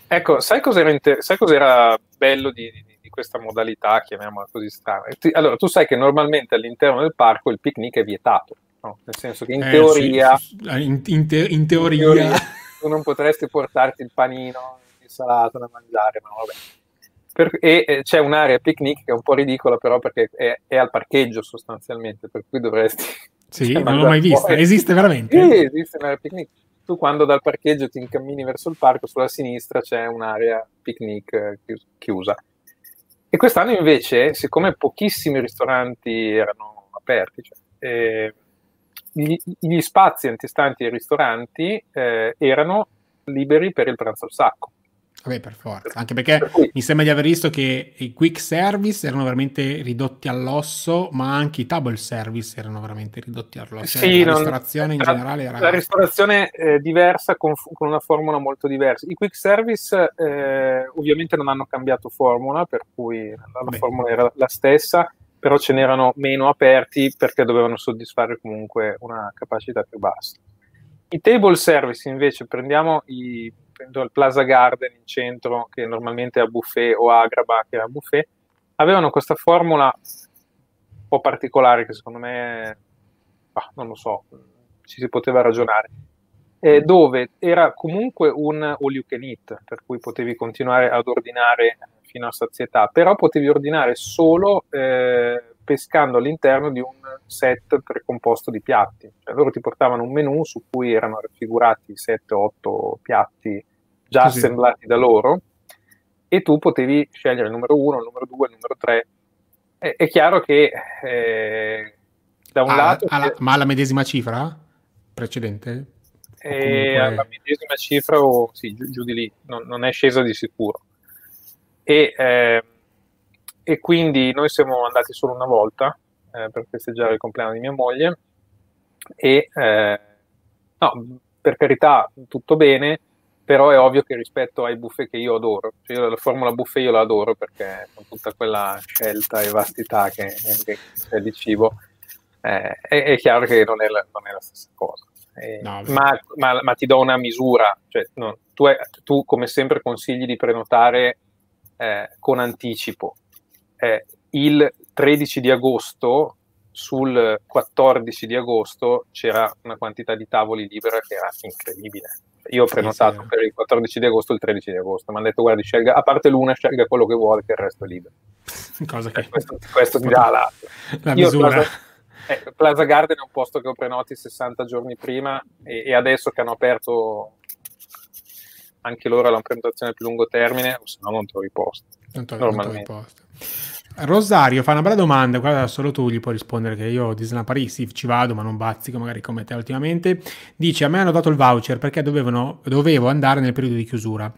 Ecco, sai cos'era, inter- sai cos'era bello di, di, di, questa modalità, chiamiamola così strana? Allora, tu sai che normalmente all'interno del parco il picnic è vietato, no? nel senso che in eh, teoria, sì, in, in, te- in, teoria... in, teoria... tu non potresti portarti il panino, l'insalata da mangiare, ma vabbè. Per, e, e, c'è un'area picnic che è un po' ridicola però perché è, è al parcheggio sostanzialmente, per cui dovresti... Sì, non l'ho mai vista, esiste veramente? Sì, esiste un'area picnic tu quando dal parcheggio ti incammini verso il parco, sulla sinistra c'è un'area picnic eh, chiusa. E quest'anno invece, siccome pochissimi ristoranti erano aperti, cioè, eh, gli, gli, spazi antistanti ai ristoranti eh, erano liberi per il pranzo al sacco. Vabbè, per forza, anche perché per mi sembra di aver visto che i quick service erano veramente ridotti all'osso, ma anche i table service erano veramente ridotti all'osso. Sì, la ristorazione in la, generale era... La ristorazione è diversa con, con, una formula molto diversa. I quick service eh, ovviamente non hanno cambiato formula, per cui la, la formula era la stessa, però ce n'erano meno aperti perché dovevano soddisfare comunque una capacità più bassa. I table service invece prendiamo i prendo il Plaza Garden in centro, che normalmente è a buffet, o Agraba, che è a buffet, avevano questa formula un po' particolare che secondo me, ah, non lo so, ci si poteva ragionare, eh, dove era comunque un all you can eat, per cui potevi continuare ad ordinare fino a sazietà, però potevi ordinare solo eh, pescando all'interno di un set precomposto di piatti. Cioè, loro ti portavano un menu su cui erano raffigurati 7-8 piatti già Così. assemblati da loro e tu potevi scegliere il numero 1, il numero 2, il numero 3. È, è chiaro che eh, da un ah, lato... Alla, ma alla medesima cifra precedente? Eh, comunque... Alla medesima cifra o sì, giù, giù di lì, non, non, è scesa di sicuro. E, eh, e quindi noi siamo andati solo una volta eh, per festeggiare il compleanno di mia moglie e eh, no, per carità tutto bene, però è ovvio che rispetto ai buffet che io adoro, cioè io la formula buffet io la adoro perché con tutta quella scelta e vastità che, che c'è di cibo eh, è, è, chiaro che non è la, non è la stessa cosa. Eh, no, ma, ma, ma, ti do una misura, cioè, no, tu, è, tu, come sempre consigli di prenotare eh, con anticipo, eh, il 13 di agosto sul 14 di agosto c'era una quantità di tavoli libera che era incredibile. Io ho prenotato sì, per il 14 di agosto il 13 di agosto. Mi hanno detto, guardi, scelga, a parte l'una, scelga quello che vuole, che il resto è libero. Cosa che... Eh, questo, questo ti dà la, la misura. Plaza, eh, Plaza, Garden è un posto che ho prenoti 60 giorni prima e, e adesso che hanno aperto anche loro la prenotazione più lungo termine, o se no non trovi posto. Non trovi, normalmente. Non trovi posto. Rosario fa una bella domanda, guarda solo tu gli puoi rispondere che io a Disneyland Paris sì, ci vado ma non bazzico magari come te ultimamente. Dice a me hanno dato il voucher perché dovevano, dovevo andare nel periodo di chiusura.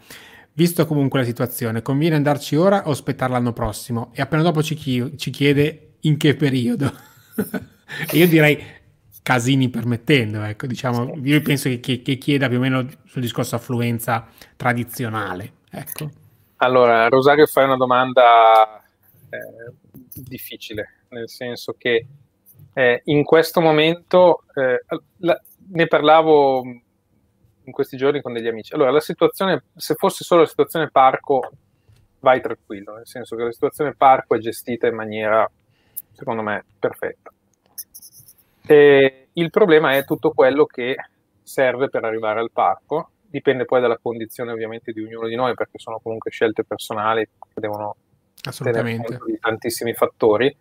Visto comunque la situazione, conviene andarci ora o aspettare l'anno prossimo? E appena dopo ci, chi- ci chiede in che periodo. io direi casini permettendo, ecco, diciamo, io penso che, che, che chieda più o meno sul discorso affluenza tradizionale. Ecco. Allora, Rosario fai una domanda eh, difficile, nel senso che eh, in questo momento eh, la, ne parlavo in questi giorni con degli amici. Allora, la situazione, se fosse solo la situazione parco, vai tranquillo, nel senso che la situazione parco è gestita in maniera, secondo me, perfetta. E il problema è tutto quello che serve per arrivare al parco, dipende poi dalla condizione ovviamente di ognuno di noi, perché sono comunque scelte personali che devono Assolutamente. di tantissimi fattori.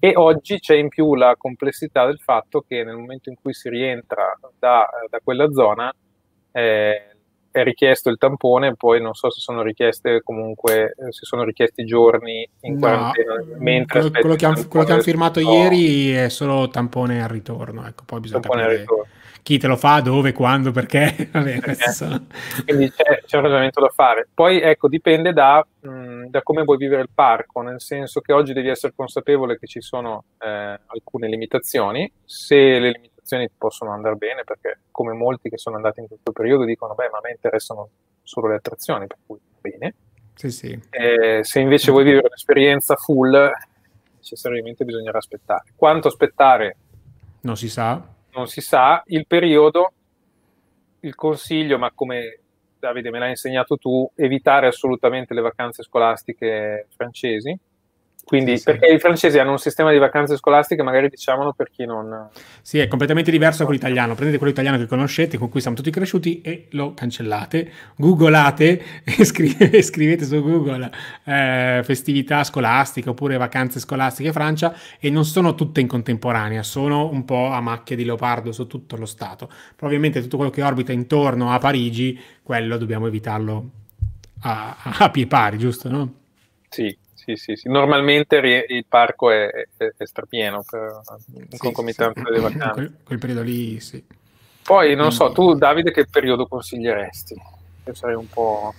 E oggi c'è in più la complessità del fatto che nel momento in cui si rientra da, da quella zona eh, è richiesto il tampone, poi non so se sono richieste comunque, eh, se sono richiesti giorni in no, quarantena. Mentre quello, quello, che hanno, quello che hanno firmato no. ieri è solo tampone al ritorno, ecco, poi bisogna tampone capire chi te lo fa, dove, quando, perché. Vabbè, perché. Sono... Quindi c'è, c'è, un ragionamento da fare. Poi ecco, dipende da, mh, da, come vuoi vivere il parco, nel senso che oggi devi essere consapevole che ci sono eh, alcune limitazioni. Se le limitazioni possono andare bene, perché come molti che sono andati in questo periodo dicono, beh, ma a me interessano solo le attrazioni, per cui bene. Sì, sì. Eh, se invece vuoi vivere un'esperienza full, necessariamente bisognerà aspettare. Quanto aspettare? Non si sa non si sa, il periodo, il consiglio, ma come Davide me l'hai insegnato tu, evitare assolutamente le vacanze scolastiche francesi, quindi, sì, perché sì. i francesi hanno un sistema di vacanze scolastiche, magari diciamolo per chi non... Sì, è completamente diverso da quello italiano. Prendete quello italiano che conoscete, con cui siamo tutti cresciuti, e lo cancellate, googolate e scrivete, scrivete su Google eh, festività scolastiche oppure vacanze scolastiche Francia e non sono tutte in contemporanea, sono un po' a macchia di leopardo su tutto lo Stato. Però ovviamente tutto quello che orbita intorno a Parigi, quello dobbiamo evitarlo a, a pie pari, giusto? No? Sì, sì, sì, sì. Normalmente il parco è, è, è strapieno per, sì, concomitanza sì, delle vacanze. Quel, quel, periodo lì, sì. Poi, non so, tu Davide che periodo consiglieresti? Io sarei un po'...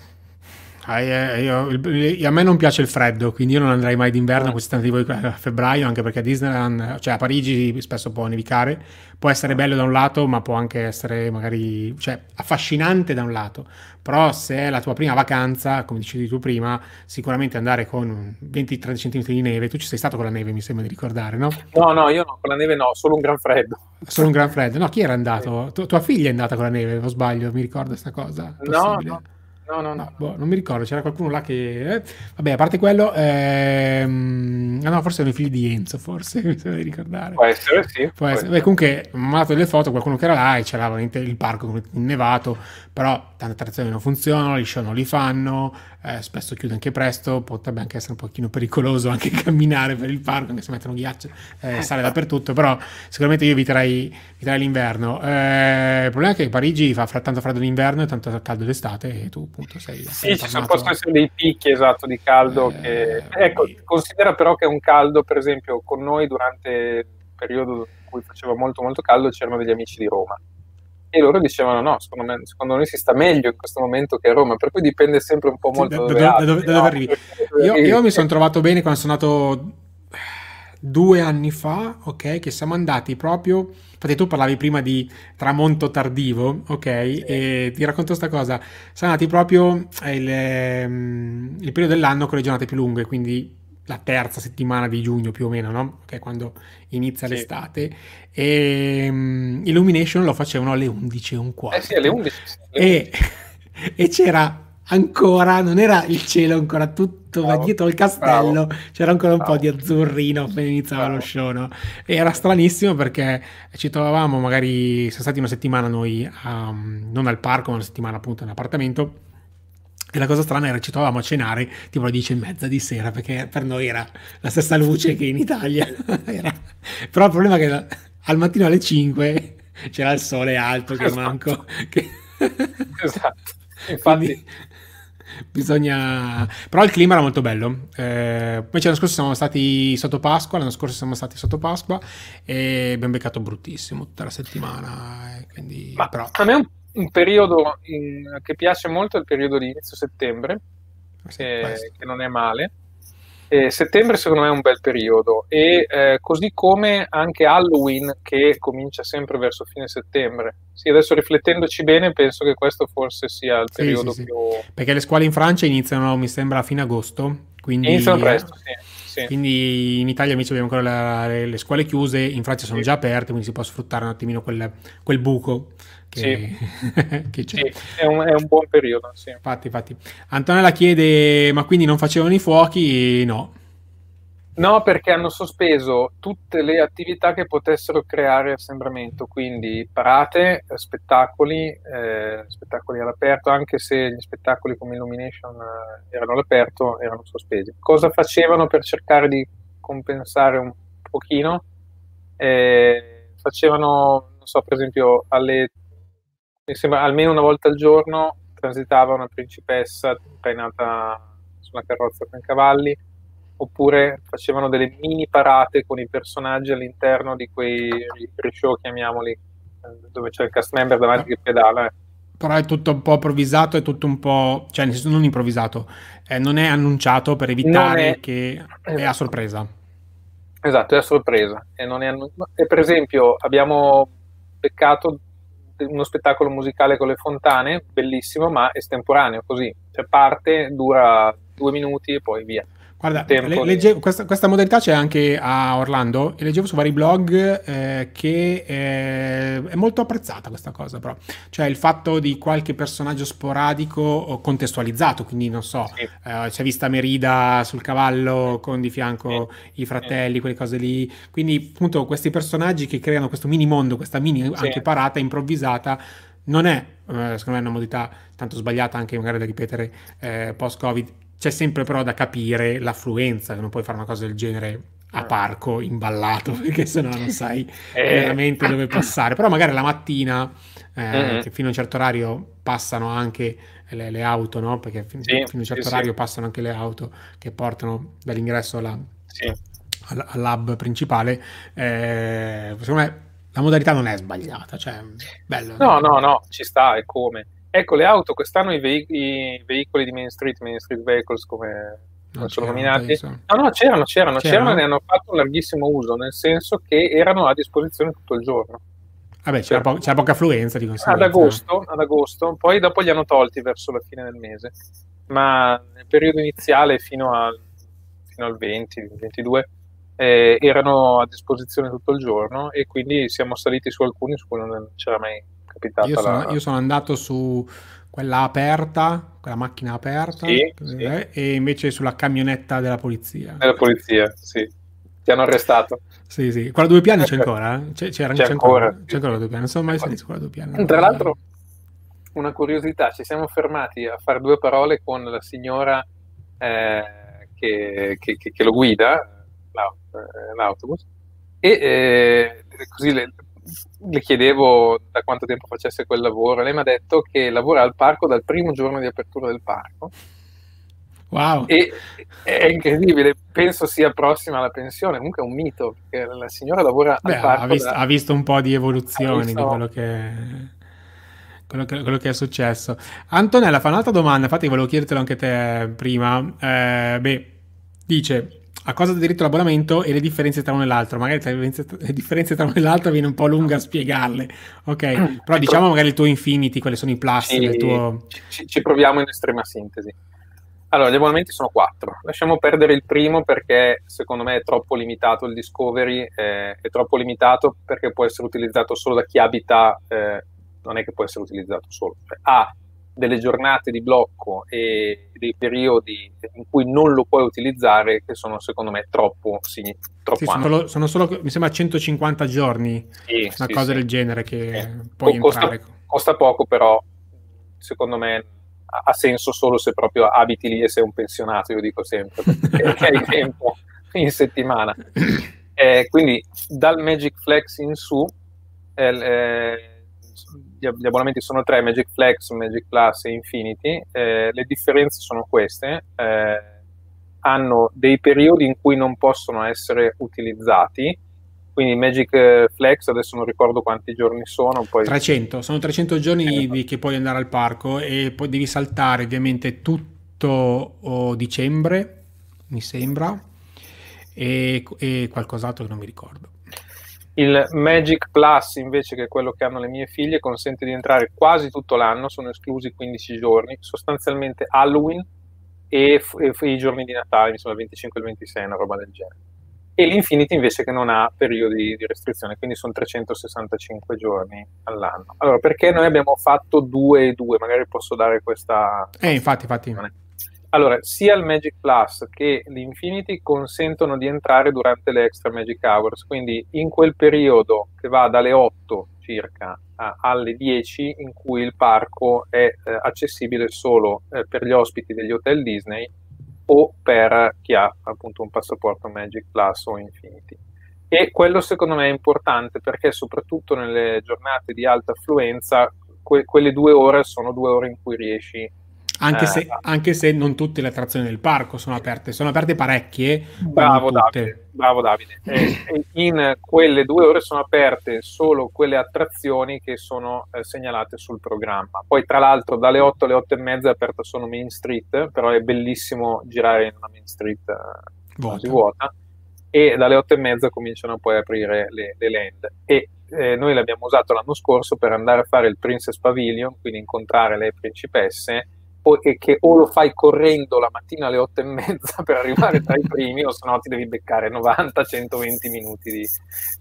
Ah, io, io, a me non piace il freddo, quindi io non andrei mai d'inverno, quest'anno tipo a febbraio, anche perché a Disneyland, cioè a Parigi spesso può nevicare, può essere bello da un lato, ma può anche essere magari, cioè affascinante da un lato, però se è la tua prima vacanza, come dicevi tu prima, sicuramente andare con 20-30 cm di neve, tu ci sei stato con la neve mi sembra di ricordare, no? No, no, io no, con la neve no, solo un gran freddo. Solo un gran freddo, no, chi era andato? Tu, tua figlia è andata con la neve, o sbaglio, mi ricordo questa cosa? No, no. No, no, no. Boh, non mi ricordo, c'era qualcuno là che... Eh, vabbè, a parte quello... Ehm... Ah no, forse erano i figli di Enzo, forse, mi sembra di ricordare. Può essere, sì. Può essere. Beh, comunque, mi ha mandato delle foto, qualcuno che era là e c'era il parco innevato, però tante attrazioni non funzionano, gli show non li fanno, eh, spesso chiude anche presto, potrebbe anche essere un pochino pericoloso anche camminare per il parco, anche se mettono ghiaccio, eh, sale dappertutto, però sicuramente io eviterei, eviterei l'inverno. Eh, il problema è che Parigi fa tanto freddo d'inverno e tanto caldo d'estate e tu appunto sei... Sì, ci sono, possono essere dei picchi esatto di caldo eh, che... Ecco, considera però che un caldo, per esempio, con noi durante il periodo in cui faceva molto molto caldo c'erano degli amici di Roma e loro dicevano no, secondo, me, secondo noi si sta meglio in questo momento che a Roma, per cui dipende sempre un po' molto sì, da, dove, da, dove, arrivi. Io, io, mi sono trovato bene quando sono andato due anni fa, ok, che siamo andati proprio, infatti tu parlavi prima di tramonto tardivo, ok, sì. e ti racconto questa cosa, siamo andati proprio il, ehm, il periodo dell'anno con le giornate più lunghe, quindi la terza settimana di giugno più o meno, no? Che è quando inizia sì. l'estate. E um, Illumination lo facevano alle 11 e un quarto. Eh sì, alle 11. E, e c'era ancora, non era il cielo ancora tutto, ma dietro il castello bravo. c'era ancora un bravo. po' di azzurrino appena iniziava bravo. lo show, no? E era stranissimo perché ci trovavamo, magari siamo stati una settimana noi, um, non al parco, ma una settimana appunto in appartamento e la cosa strana era che ci trovavamo a cenare tipo alle 10 e mezza di sera, perché per noi era la stessa luce che in Italia. Però il problema è che al mattino alle 5 c'era il sole alto che esatto. manco. Che... esatto. Infatti... Quindi bisogna... Però il clima era molto bello. Eh, poi l'anno scorso siamo stati sotto Pasqua, l'anno scorso siamo stati sotto Pasqua e abbiamo beccato bruttissimo tutta la settimana. Eh, quindi... Ma però... a me un un periodo in, che piace molto è il periodo di inizio settembre, che, che non è male. E settembre secondo me è un bel periodo e eh, così come anche Halloween che comincia sempre verso fine settembre. Sì, adesso riflettendoci bene penso che questo forse sia il periodo sì, sì, più... Perché le scuole in Francia iniziano, mi sembra, a fine agosto. Quindi, iniziano presto, sì. Quindi in Italia invece abbiamo ancora le, le scuole chiuse, in Francia sono già aperte, quindi si può sfruttare un attimino quel, quel buco che, sì. che. Sì, è, un, è, un, buon periodo. Sì. Infatti, infatti. Antonella chiede: ma quindi non facevano i fuochi? No. No, perché hanno sospeso tutte le attività che potessero creare assembramento, quindi parate, spettacoli, eh, spettacoli all'aperto, anche se gli spettacoli come Illumination eh, erano all'aperto, erano sospesi. Cosa facevano per cercare di compensare un pochino? Eh, facevano, non so, per esempio, alle, mi sembra almeno una volta al giorno transitava una principessa trainata su una carrozza con cavalli oppure facevano delle mini parate con i personaggi all'interno di quei pre-show, chiamiamoli, dove c'è il cast member davanti che pedala. Eh. Però è tutto un po' improvvisato, è tutto un po', cioè nel senso non improvvisato, eh, non è annunciato per evitare è... che è a sorpresa. Esatto, è a sorpresa. E, non è annu... e per esempio abbiamo beccato uno spettacolo musicale con le fontane, bellissimo, ma estemporaneo, così. Cioè parte, dura due minuti e poi via. Guarda, le, leggevo, questa, questa, modalità c'è anche a Orlando e leggevo su vari blog eh, che eh, è molto apprezzata questa cosa, però. Cioè il fatto di qualche personaggio sporadico o contestualizzato, quindi non so, sì. eh, c'è vista Merida sul cavallo con di fianco sì. i fratelli, sì. quelle cose lì. Quindi appunto questi personaggi che creano questo mini mondo, questa mini anche parata improvvisata, non è, eh, secondo me, una modalità tanto sbagliata anche magari da ripetere eh, post-Covid c'è sempre però da capire l'affluenza, che non puoi fare una cosa del genere a parco imballato perché sennò non sai eh. veramente dove passare però magari la mattina eh, mm-hmm. che fino a un certo orario passano anche le, le auto no? perché fin- sì, fino a un certo sì, orario sì. passano anche le auto che portano dall'ingresso alla, al, al, lab principale eh, secondo me la modalità non è sbagliata cioè bello no no no ci sta e come Ecco, le auto quest'anno, i, veic- i veicoli di Main Street, Main Street Vehicles, come non sono nominati. No, no, c'erano, c'erano, c'erano, c'erano e ne hanno fatto un larghissimo uso, nel senso che erano a disposizione tutto il giorno. Vabbè, c'era, po- c'era poca affluenza di conseguenza. Ad agosto, ad agosto, poi dopo li hanno tolti verso la fine del mese, ma nel periodo iniziale fino, a, fino al 20, 22 eh, erano a disposizione tutto il giorno e quindi siamo saliti su alcuni su cui non c'era mai capitata io sono, la... io sono andato su quella aperta, quella macchina aperta, sì, sì. e invece sulla camionetta della polizia. Della polizia, sì. Ti hanno arrestato. Sì, sì. Quella due piani c'è ancora? C'è, c'è, c'è ancora. ancora. C'è ancora la due piani. Non sono mai salito quella due piani. Tra l'altro, una curiosità, ci siamo fermati a fare due parole con la signora eh, che, che, che, che, lo guida, eh, l'autobus, e eh, così le, le chiedevo da quanto tempo facesse quel lavoro. Lei mi ha detto che lavora al parco dal primo giorno di apertura del parco. Wow. E è incredibile, penso sia prossima alla pensione. Comunque è un mito, perché la signora lavora Beh, al parco. Ha visto, da... ha visto un po' di evoluzioni visto... di quello che, quello, che, quello che, è successo. Antonella fa un'altra domanda, infatti volevo chiedertelo anche te prima. Eh, beh, dice a cosa da diritto l'abbonamento e le differenze tra uno e l'altro. Magari le differenze tra uno e l'altro viene un po' lunga a spiegarle. Ok, però ecco. diciamo magari il tuo Infinity, quali sono i plus ci, del tuo... Ci, ci, proviamo in estrema sintesi. Allora, gli abbonamenti sono quattro. Lasciamo perdere il primo perché secondo me è troppo limitato il Discovery, eh, è troppo limitato perché può essere utilizzato solo da chi abita, eh, non è che può essere utilizzato solo. Cioè, ha delle giornate di blocco e dei periodi in cui non lo puoi utilizzare che sono secondo me troppo, sì, troppo sì, sono, sono, solo, mi sembra 150 giorni sì, una cosa del genere che eh, puoi costa, entrare. costa poco però secondo me ha senso solo se proprio abiti lì e sei un pensionato io dico sempre perché hai tempo in settimana. Eh, quindi dal Magic Flex in su eh, eh gli abbonamenti sono tre, Magic Flex, Magic Plus e Infinity, eh, le differenze sono queste, eh, hanno dei periodi in cui non possono essere utilizzati, quindi Magic eh, Flex adesso non ricordo quanti giorni sono. Poi... 300, sono 300 giorni eh, che puoi andare al parco e poi devi saltare ovviamente tutto oh, dicembre, mi sembra, e, e qualcos'altro che non mi ricordo. Il Magic Plus, invece, che è quello che hanno le mie figlie, consente di entrare quasi tutto l'anno, sono esclusi 15 giorni, sostanzialmente Halloween e, f- e f- i giorni di Natale, insomma il 25 e il 26, una roba del genere. E l'Infinity invece che non ha periodi di restrizione, quindi sono 365 giorni all'anno. Allora, perché noi abbiamo fatto due e due? Magari posso dare questa... Eh, infatti, infatti. Allora, sia il Magic Plus che l'Infinity consentono di entrare durante le extra Magic Hours, quindi in quel periodo che va dalle 8 circa a, alle 10 in cui il parco è eh, accessibile solo eh, per gli ospiti degli hotel Disney o per chi ha appunto un passaporto Magic Plus o Infinity. E quello secondo me è importante perché soprattutto nelle giornate di alta affluenza que- quelle due ore sono due ore in cui riesci anche, eh, se, anche, se, non tutte le attrazioni del parco sono aperte, sono aperte parecchie. Bravo Davide, bravo Davide. E, in quelle due ore sono aperte solo quelle attrazioni che sono eh, segnalate sul programma. Poi tra l'altro dalle 8 alle 8 e mezza è aperta solo Main Street, però è bellissimo girare in una Main Street eh, quasi vuota. E dalle 8 e mezza cominciano poi a aprire le, le land. E eh, noi l'abbiamo usato l'anno scorso per andare a fare il Princess Pavilion, quindi incontrare le principesse e che o lo fai correndo la mattina alle otto e mezza per arrivare tra i primi o se no ti devi beccare 90-120 minuti di,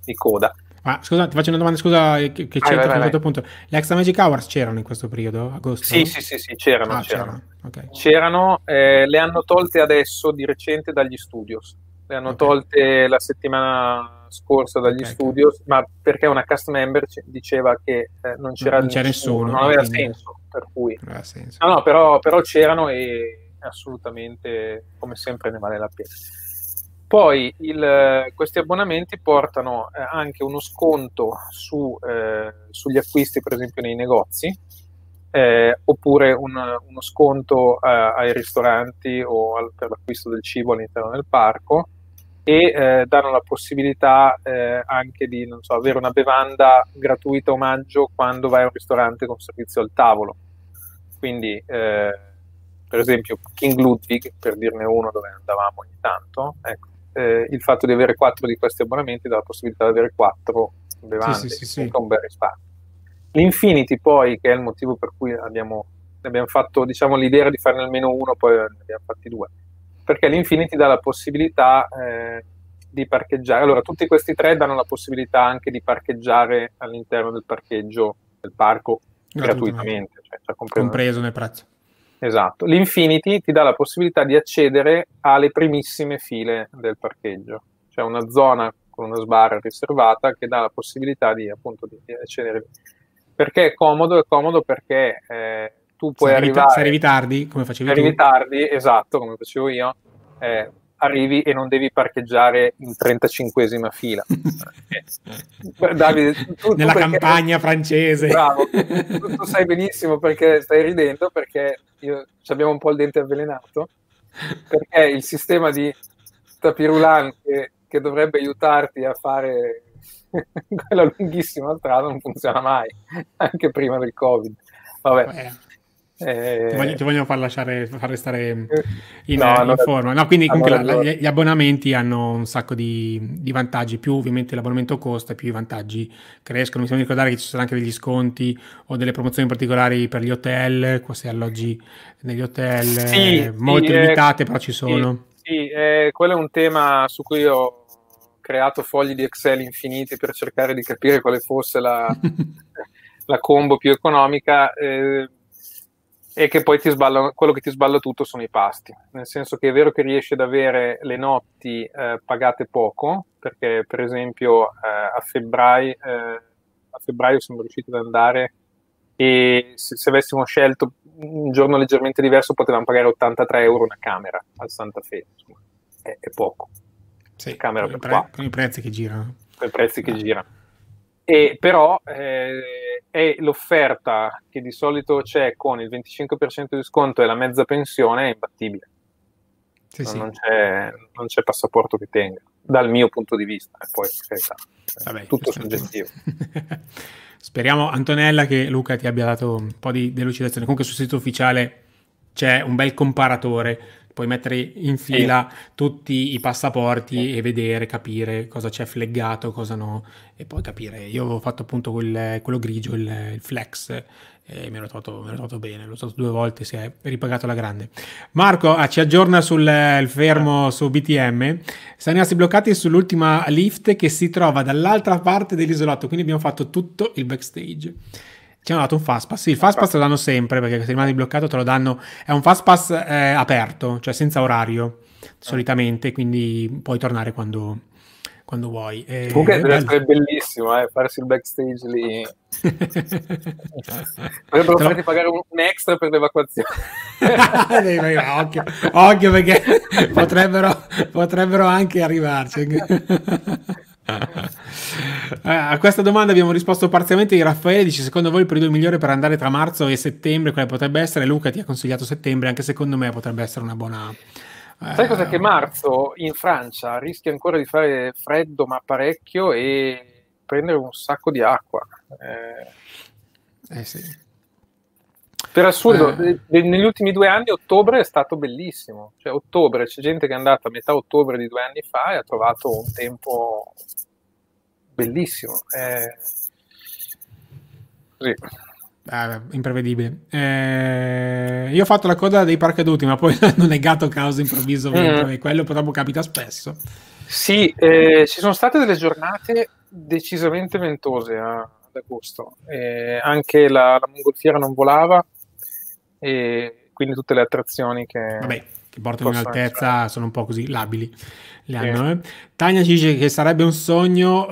di coda. Ma scusa, ti faccio una domanda, scusa, eh, che, che c'è a un certo punto. Le extra Magic Hours c'erano in questo periodo, agosto? Sì, sì, sì, sì c'erano. Ah, c'erano, c'erano. Okay. c'erano eh, le hanno tolte adesso di recente dagli studios. Le hanno okay. tolte la settimana scorsa dagli okay, studios, ma perché una cast member diceva che eh, non c'era, non c'era nessuno, nessuno non aveva quindi... senso per cui... No, no, però, però c'erano e assolutamente, come sempre, ne vale la pena. Poi il, questi abbonamenti portano eh, anche uno sconto su, eh, sugli acquisti, per esempio, nei negozi, eh, oppure un, uno sconto eh, ai ristoranti o al, per l'acquisto del cibo all'interno del parco e eh, danno la possibilità eh, anche di so, avere una bevanda gratuita omaggio quando vai a un ristorante con servizio al tavolo. Quindi, eh, per esempio, King Ludwig, per dirne uno dove andavamo ogni tanto, ecco, eh, il fatto di avere quattro di questi abbonamenti dà la possibilità di avere quattro bevande, sì, sì, sì, un bel risparmio. L'Infinity poi, che è il motivo per cui abbiamo, abbiamo fatto diciamo, l'idea di farne almeno uno, poi ne abbiamo fatti due perché l'Infinity dà la possibilità eh, di parcheggiare. Allora, tutti questi tre danno la possibilità anche di parcheggiare all'interno del parcheggio del parco gratuitamente, cioè, cioè compreso, compreso nel prezzo. Esatto. L'Infinity ti dà la possibilità di accedere alle primissime file del parcheggio, cioè una zona con una sbarra riservata che dà la possibilità di appunto di accedere. Perché è comodo? È comodo perché eh, tu puoi se arrivare... Se arrivi tardi, come facevi se arrivi tardi, esatto, come facevo io, eh, arrivi e non devi parcheggiare in 35esima fila. Davide, tu, Nella tu perché... campagna francese. Bravo, tu, tu, sai benissimo perché stai ridendo, perché io, abbiamo un po' il dente avvelenato, perché il sistema di tapirulan che, che dovrebbe aiutarti a fare quella lunghississima strada non funziona mai, anche prima del Covid. Vabbè. Eh eh... Ti, voglio, ti, voglio, far lasciare far restare in, no, in forma. No, quindi comunque la, la, gli abbonamenti hanno un sacco di, di, vantaggi. Più ovviamente l'abbonamento costa, più i vantaggi crescono. Mi sembra ricordare che ci sono anche degli sconti o delle promozioni particolari per gli hotel, se alloggi negli hotel, sì, eh, molto sì, limitate, eh, però ci sono. Sì, sì eh, quello è un tema su cui ho creato fogli di Excel infiniti per cercare di capire quale fosse la, la combo più economica. Eh, e che poi ti sballa, quello che ti sballa tutto sono i pasti, nel senso che è vero che riesci ad avere le notti eh, pagate poco, perché per esempio eh, a, febbraio, eh, a, febbraio, siamo riusciti ad andare e se, se, avessimo scelto un giorno leggermente diverso potevamo pagare 83 euro una camera al Santa Fe, insomma, è, è poco. Sì, camera con, pre- con i prezzi che girano. Con i prezzi che girano. E però eh, è l'offerta che di solito c'è con il 25% di sconto e la mezza pensione è imbattibile. Sì, non, sì. Non, c'è, non, c'è, passaporto che tenga, dal mio punto di vista. E poi, carità, Vabbè, tutto soggettivo. Speriamo, Antonella, che Luca ti abbia dato un po' di delucidazione. Comunque sul sito ufficiale c'è un bel comparatore puoi mettere in fila sì. tutti i passaporti sì. e vedere, capire cosa c'è fleggato, cosa no, e poi capire. Io avevo fatto appunto quel, quello grigio, il, il flex, e mi ero, trovato, mi ero trovato bene, l'ho usato due volte, si è ripagato alla grande. Marco ah, ci aggiorna sul fermo su BTM, siamo rimasti bloccati sull'ultima lift che si trova dall'altra parte dell'isolotto, quindi abbiamo fatto tutto il backstage. Ci hanno dato un fast pass. Sì, il fast pass lo danno sempre perché se rimani bloccato te lo danno. È un fast pass eh, aperto, cioè senza orario solitamente, quindi puoi tornare quando, quando vuoi. E, Comunque deve essere bellissimo eh, farsi il backstage lì. Dovrebbero farti pagare un, un, extra per l'evacuazione. occhio, occhio perché potrebbero, potrebbero anche arrivarci. Eh, a questa domanda abbiamo risposto parzialmente di Raffaele dice secondo voi il periodo migliore per andare tra marzo e settembre quale potrebbe essere? Luca ti ha consigliato settembre anche secondo me potrebbe essere una buona eh... sai cosa? Che marzo in Francia rischia ancora di fare freddo ma parecchio e prendere un sacco di acqua. Eh, eh sì. Per assurdo, eh. negli ultimi due anni ottobre è stato bellissimo. Cioè, ottobre, c'è gente che è andata a metà ottobre di due anni fa e ha trovato un tempo bellissimo. Eh... Sì. Ah, imprevedibile. Eh, io ho fatto la coda dei parcaduti, ma poi hanno negato causa improvviso mm. e quello purtroppo capita spesso. Sì, eh, ci sono state delle giornate decisamente ventose a, ad agosto. Eh, anche la, la mongolfiera non volava, e quindi tutte le attrazioni che, Vabbè, che portano in altezza essere. sono un po' così labili. Le hanno, eh. Tania ci dice che sarebbe un sogno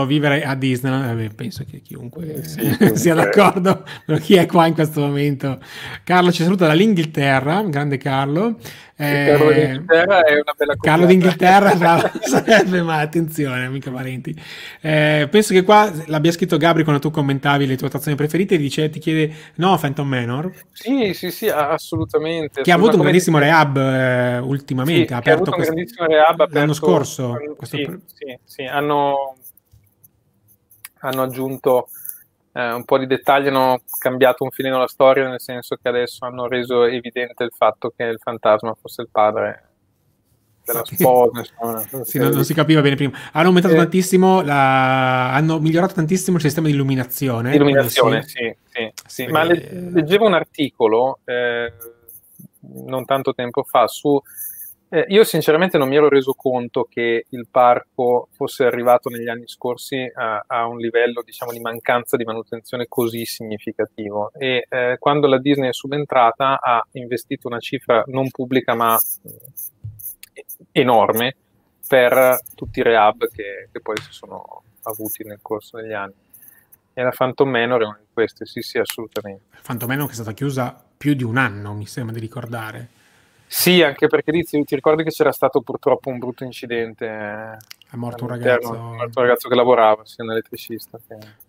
uh, vivere a Disneyland. Eh, penso che chiunque sì, sia d'accordo. Chi è qua in questo momento? Carlo ci saluta dall'Inghilterra, grande Carlo. Eh, Carlo d'Inghilterra è una bella cosa. Carlo d'Inghilterra bravo, sarebbe, ma attenzione, mica parenti. Eh, penso che qua l'abbia scritto Gabri quando tu commentavi le tue attrazioni preferite. Dice, ti chiede, no, Phantom Manor? Sì, sì, sì, assolutamente. Che ha avuto un grandissimo rehab eh, ultimamente. Sì, ha aperto un grandissimo rehab l'anno scorso. Sì, per... sì, sì, hanno, hanno aggiunto eh, un po' di dettagli hanno cambiato un filino la storia, nel senso che adesso hanno reso evidente il fatto che il fantasma fosse il padre della sposa. Insomma, sì, non, non, si capiva bene prima. Hanno aumentato eh, tantissimo, la... hanno migliorato tantissimo il sistema di illuminazione. Illuminazione, sì, sì, sì. Ma le... leggevo un articolo eh, non tanto tempo fa su eh, io sinceramente non mi ero reso conto che il parco fosse arrivato negli anni scorsi a, a un livello diciamo, di mancanza di manutenzione così significativo e eh, quando la Disney è subentrata ha investito una cifra non pubblica ma eh, enorme per tutti i rehab che, che poi si sono avuti nel corso degli anni. E la Phantom Manor è una di queste, sì sì assolutamente. Phantom Manor che è stata chiusa più di un anno mi sembra di ricordare. Sì, anche perché ti, ti ricordi che c'era stato purtroppo un brutto incidente. È morto un ragazzo. È morto un ragazzo che lavorava, sia un elettricista.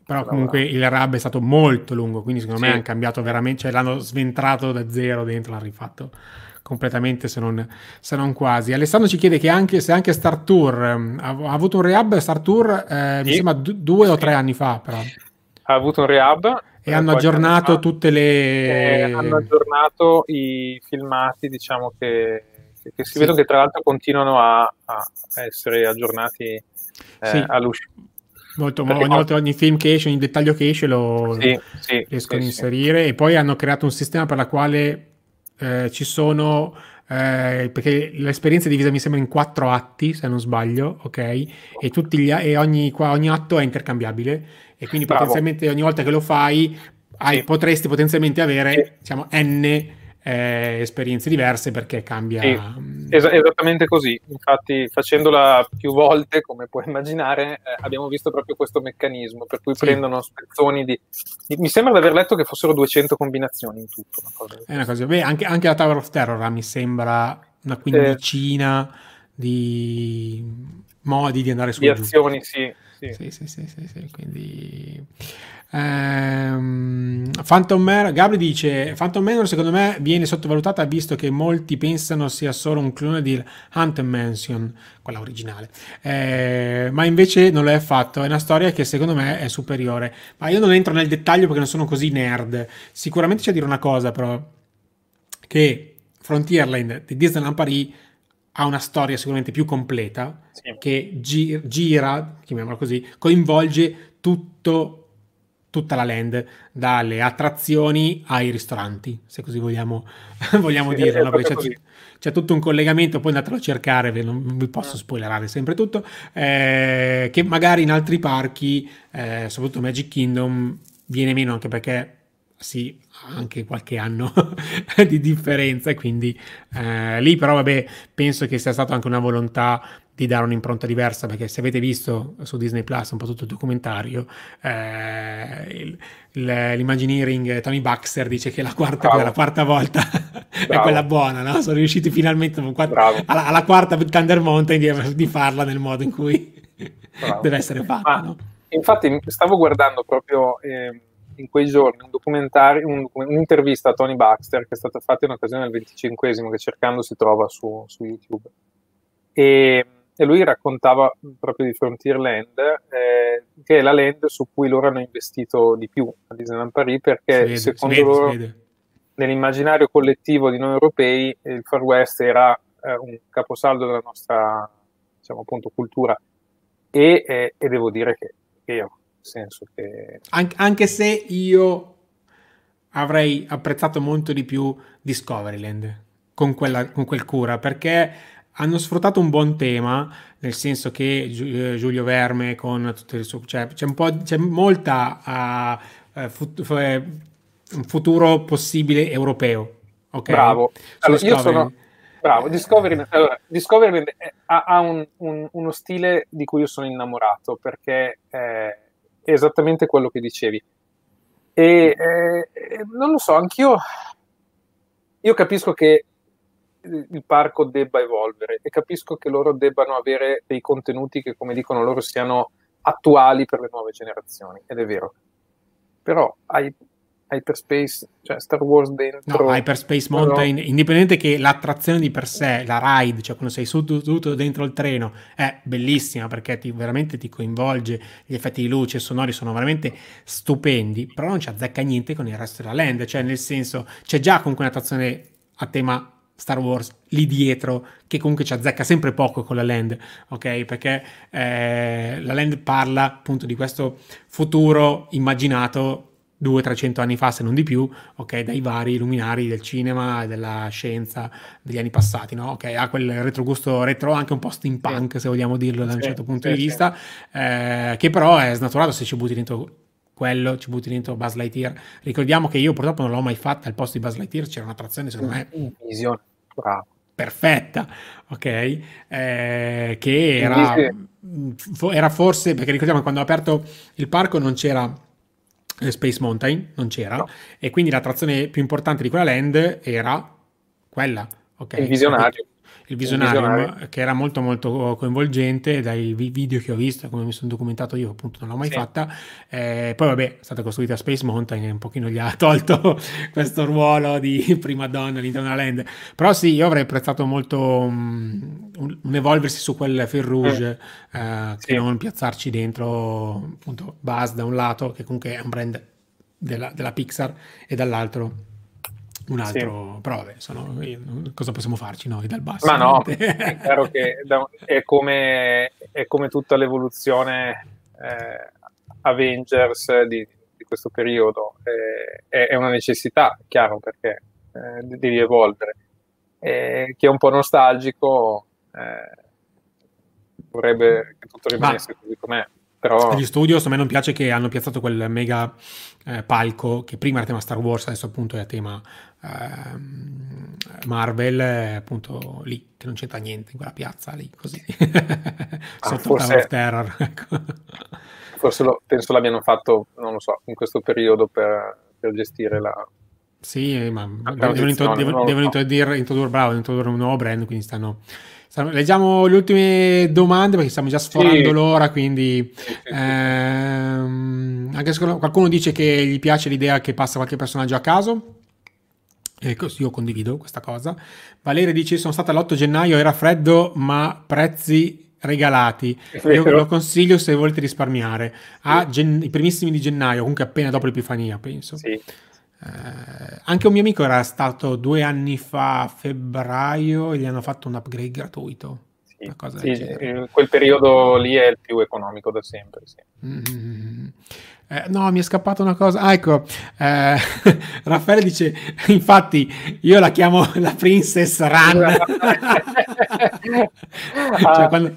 Però comunque lavorava. il RAB è stato molto lungo, quindi secondo sì. me hanno cambiato veramente, cioè l'hanno sventrato da zero dentro, l'hanno rifatto completamente se non, se non, quasi. Alessandro ci chiede che anche, se anche Star Tour um, ha, ha, avuto un rehab Star Tour, eh, sì. mi sembra d- due sì. o tre anni fa però. Ha avuto un rehab e hanno aggiornato tutte le... hanno aggiornato i filmati, diciamo che, che si sì. vedono che tra l'altro continuano a, a essere aggiornati eh, sì. all'uscita. Molto, ogni, volta, ogni film che esce, ogni dettaglio che esce lo sì, sì, riescono a inserire e poi hanno creato un sistema per la quale eh, ci sono eh, perché l'esperienza è divisa mi sembra in quattro atti se non sbaglio ok e, gli, e ogni, ogni atto è intercambiabile e quindi Bravo. potenzialmente ogni volta che lo fai hai, sì. potresti potenzialmente avere sì. diciamo n eh, esperienze diverse perché cambia sì, mm, es- esattamente così infatti facendola più volte come puoi immaginare eh, abbiamo visto proprio questo meccanismo per cui sì. prendono spezzoni di mi sembra di aver letto che fossero 200 combinazioni in tutto una cosa è una cosa beh anche, anche la Tower of Terror ah, mi sembra una quindicina eh. di modi di andare su di azioni sì sì. Sì, sì, sì, sì, quindi... Ehm, Phantom Manor, Gabri dice Phantom Manor secondo me viene sottovalutata visto che molti pensano sia solo un clone di Haunted Mansion, quella originale, eh, ma invece non lo è affatto, è una storia che secondo me è superiore, ma io non entro nel dettaglio perché non sono così nerd, sicuramente c'è da dire una cosa però, che Frontierland di Disneyland Paris ha una storia sicuramente più completa sì. che gi- gira, chiamiamola così, coinvolge tutto, tutta la land, dalle attrazioni ai ristoranti, se così vogliamo, vogliamo sì, dire. No? C'è, c'è, tutto un collegamento, poi andatelo a cercare, non vi posso mm. spoilerare sempre tutto, eh, che magari in altri parchi, eh, soprattutto Magic Kingdom, viene meno anche perché sì, anche qualche anno di differenza quindi eh, lì però vabbè penso che sia stata anche una volontà di dare un'impronta diversa perché se avete visto su Disney Plus un po' tutto il documentario eh, l'Imagineering Tony Baxter dice che la quarta, la quarta volta è quella buona no? sono riusciti finalmente alla, alla, quarta Thunder Mountain di, di, farla nel modo in cui deve essere fatta no? infatti stavo guardando proprio eh, in quei giorni un documentario un, un'intervista a Tony Baxter che è stata fatta in occasione del 25esimo che cercando si trova su, su YouTube. E e lui raccontava proprio di Frontierland, eh, che è la land su cui loro hanno investito di più a Disneyland Paris, perché vede, secondo vede, loro nell'immaginario collettivo di noi europei il Far West era eh, un caposaldo della nostra diciamo, appunto, cultura. E, eh, e, devo dire che, che io, senso che... An- anche se io avrei apprezzato molto di più Discoveryland con, quella, con quel cura, perché hanno sfruttato un buon tema, nel senso che eh, Giulio Verme con tutte le sue... Cioè, c'è, un po', c'è molta... Uh, uh, fut, un futuro possibile europeo. Okay? Bravo. Allora, io sono... Bravo, Discovery, allora, Discovery ha, ha un, un, uno stile di cui io sono innamorato perché è esattamente quello che dicevi. E eh, non lo so, anch'io io capisco che il parco debba evolvere e capisco che loro debbano avere dei contenuti che, come dicono loro, siano attuali per le nuove generazioni, ed è vero. Però hai Hyperspace, cioè Star Wars dentro. No, Hyperspace Mountain, no. indipendente che l'attrazione di per sé, la ride, cioè quando sei seduto dentro il treno, è bellissima perché ti, veramente ti coinvolge, gli effetti di luce, sonori sono veramente stupendi, però non ci azzecca niente con il resto della land, cioè nel senso c'è già comunque un'attrazione a tema Star Wars lì dietro che comunque ci azzecca sempre poco con la land, ok? Perché eh, la land parla appunto di questo futuro immaginato 200-300 anni fa, se non di più, ok? Dai vari luminari del cinema e della scienza degli anni passati, no? Ok? Ha quel retrogusto retro, anche un po' steampunk, sì. se vogliamo dirlo da un sì, certo punto sì, di vista, eh, che però è snaturato se ci butti dentro quello ci butti dentro Buzz Lightyear. Ricordiamo che io purtroppo non l'ho mai fatta, al posto di Buzz Lightyear c'era un'attrazione secondo me visione bravo. perfetta, ok? Eh, che era, era, forse, perché ricordiamo che quando ho aperto il parco non c'era Space Mountain, non c'era, no. e quindi l'attrazione più importante di quella land era quella, ok? Il visionario il visionario, che era molto molto coinvolgente dai video che ho visto, come mi sono documentato io, appunto non l'ho mai sì. fatta. Eh, poi vabbè, è stata costruita Space Mountain e un pochino gli ha tolto questo ruolo di prima donna all'interno della land. Però sì, io avrei apprezzato molto um, un, evolversi su quel fil rouge mm. eh, sì. che non piazzarci dentro appunto Buzz da un lato, che comunque è un brand della, della Pixar, e dall'altro un altro, sì. però vabbè, sono, cosa possiamo farci noi dal basso? Ma no, è chiaro che è come, è come tutta l'evoluzione eh, Avengers di, di, questo periodo, eh, è, è, una necessità, chiaro, perché eh, devi evolvere. chi è un po' nostalgico eh, vorrebbe che tutto rimanesse Ma... così com'è. Però... Gli studios a me non piace che hanno piazzato quel mega eh, palco che prima era tema Star Wars, adesso appunto è a tema eh, Marvel, appunto lì, che non c'entra niente in quella piazza lì, così. Ah, Sotto forse, Tower of Terror. Ecco. forse lo, penso l'abbiano fatto, non lo so, in questo periodo per, per gestire la... Sì, ma devono, introdurre, devono introdurre, bravo, introdurre un nuovo brand, quindi stanno Leggiamo le ultime domande perché stiamo già sforando sì. l'ora, quindi ehm, anche se qualcuno dice che gli piace l'idea che passa qualche personaggio a caso. Ecco, io condivido questa cosa. Valeria dice: Sono stata l'8 gennaio, era freddo, ma prezzi regalati. Io lo consiglio se volete risparmiare. Gen- i primissimi di gennaio, comunque appena dopo l'Epifania, penso. Sì. Eh, anche un mio amico era stato due anni fa a febbraio e gli hanno fatto un upgrade gratuito. Sì, sì quel periodo lì è il più economico da sempre. Sì. Mm-hmm. Eh, no, mi è scappata una cosa. Ah, ecco, eh, Raffaele dice: Infatti, io la chiamo la Princess Run. cioè, quando,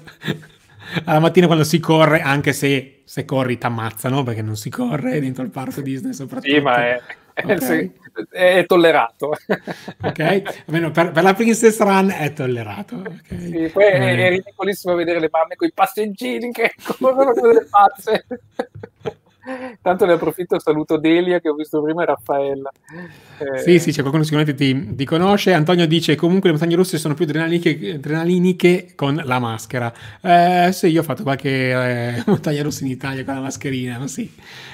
alla mattina quando si corre, anche se se corri ti ammazzano perché non si corre dentro il parco Disney soprattutto. Sì, ma è, okay. sì, è tollerato. ok, almeno per, per, la Princess Run è tollerato. Okay. Sì, poi è, è, ridicolissimo vedere le mamme con i passeggini che corrono come delle pazze. Tanto ne approfitto, saluto Delia che ho visto prima e Raffaella. Eh... Sì, sì, c'è qualcuno sicuramente ti, ti, conosce. Antonio dice comunque le montagne russe sono più adrenaliniche, adrenaliniche con la maschera. Eh, sì, io ho fatto qualche eh, montagna russa in Italia con la mascherina, ma sì.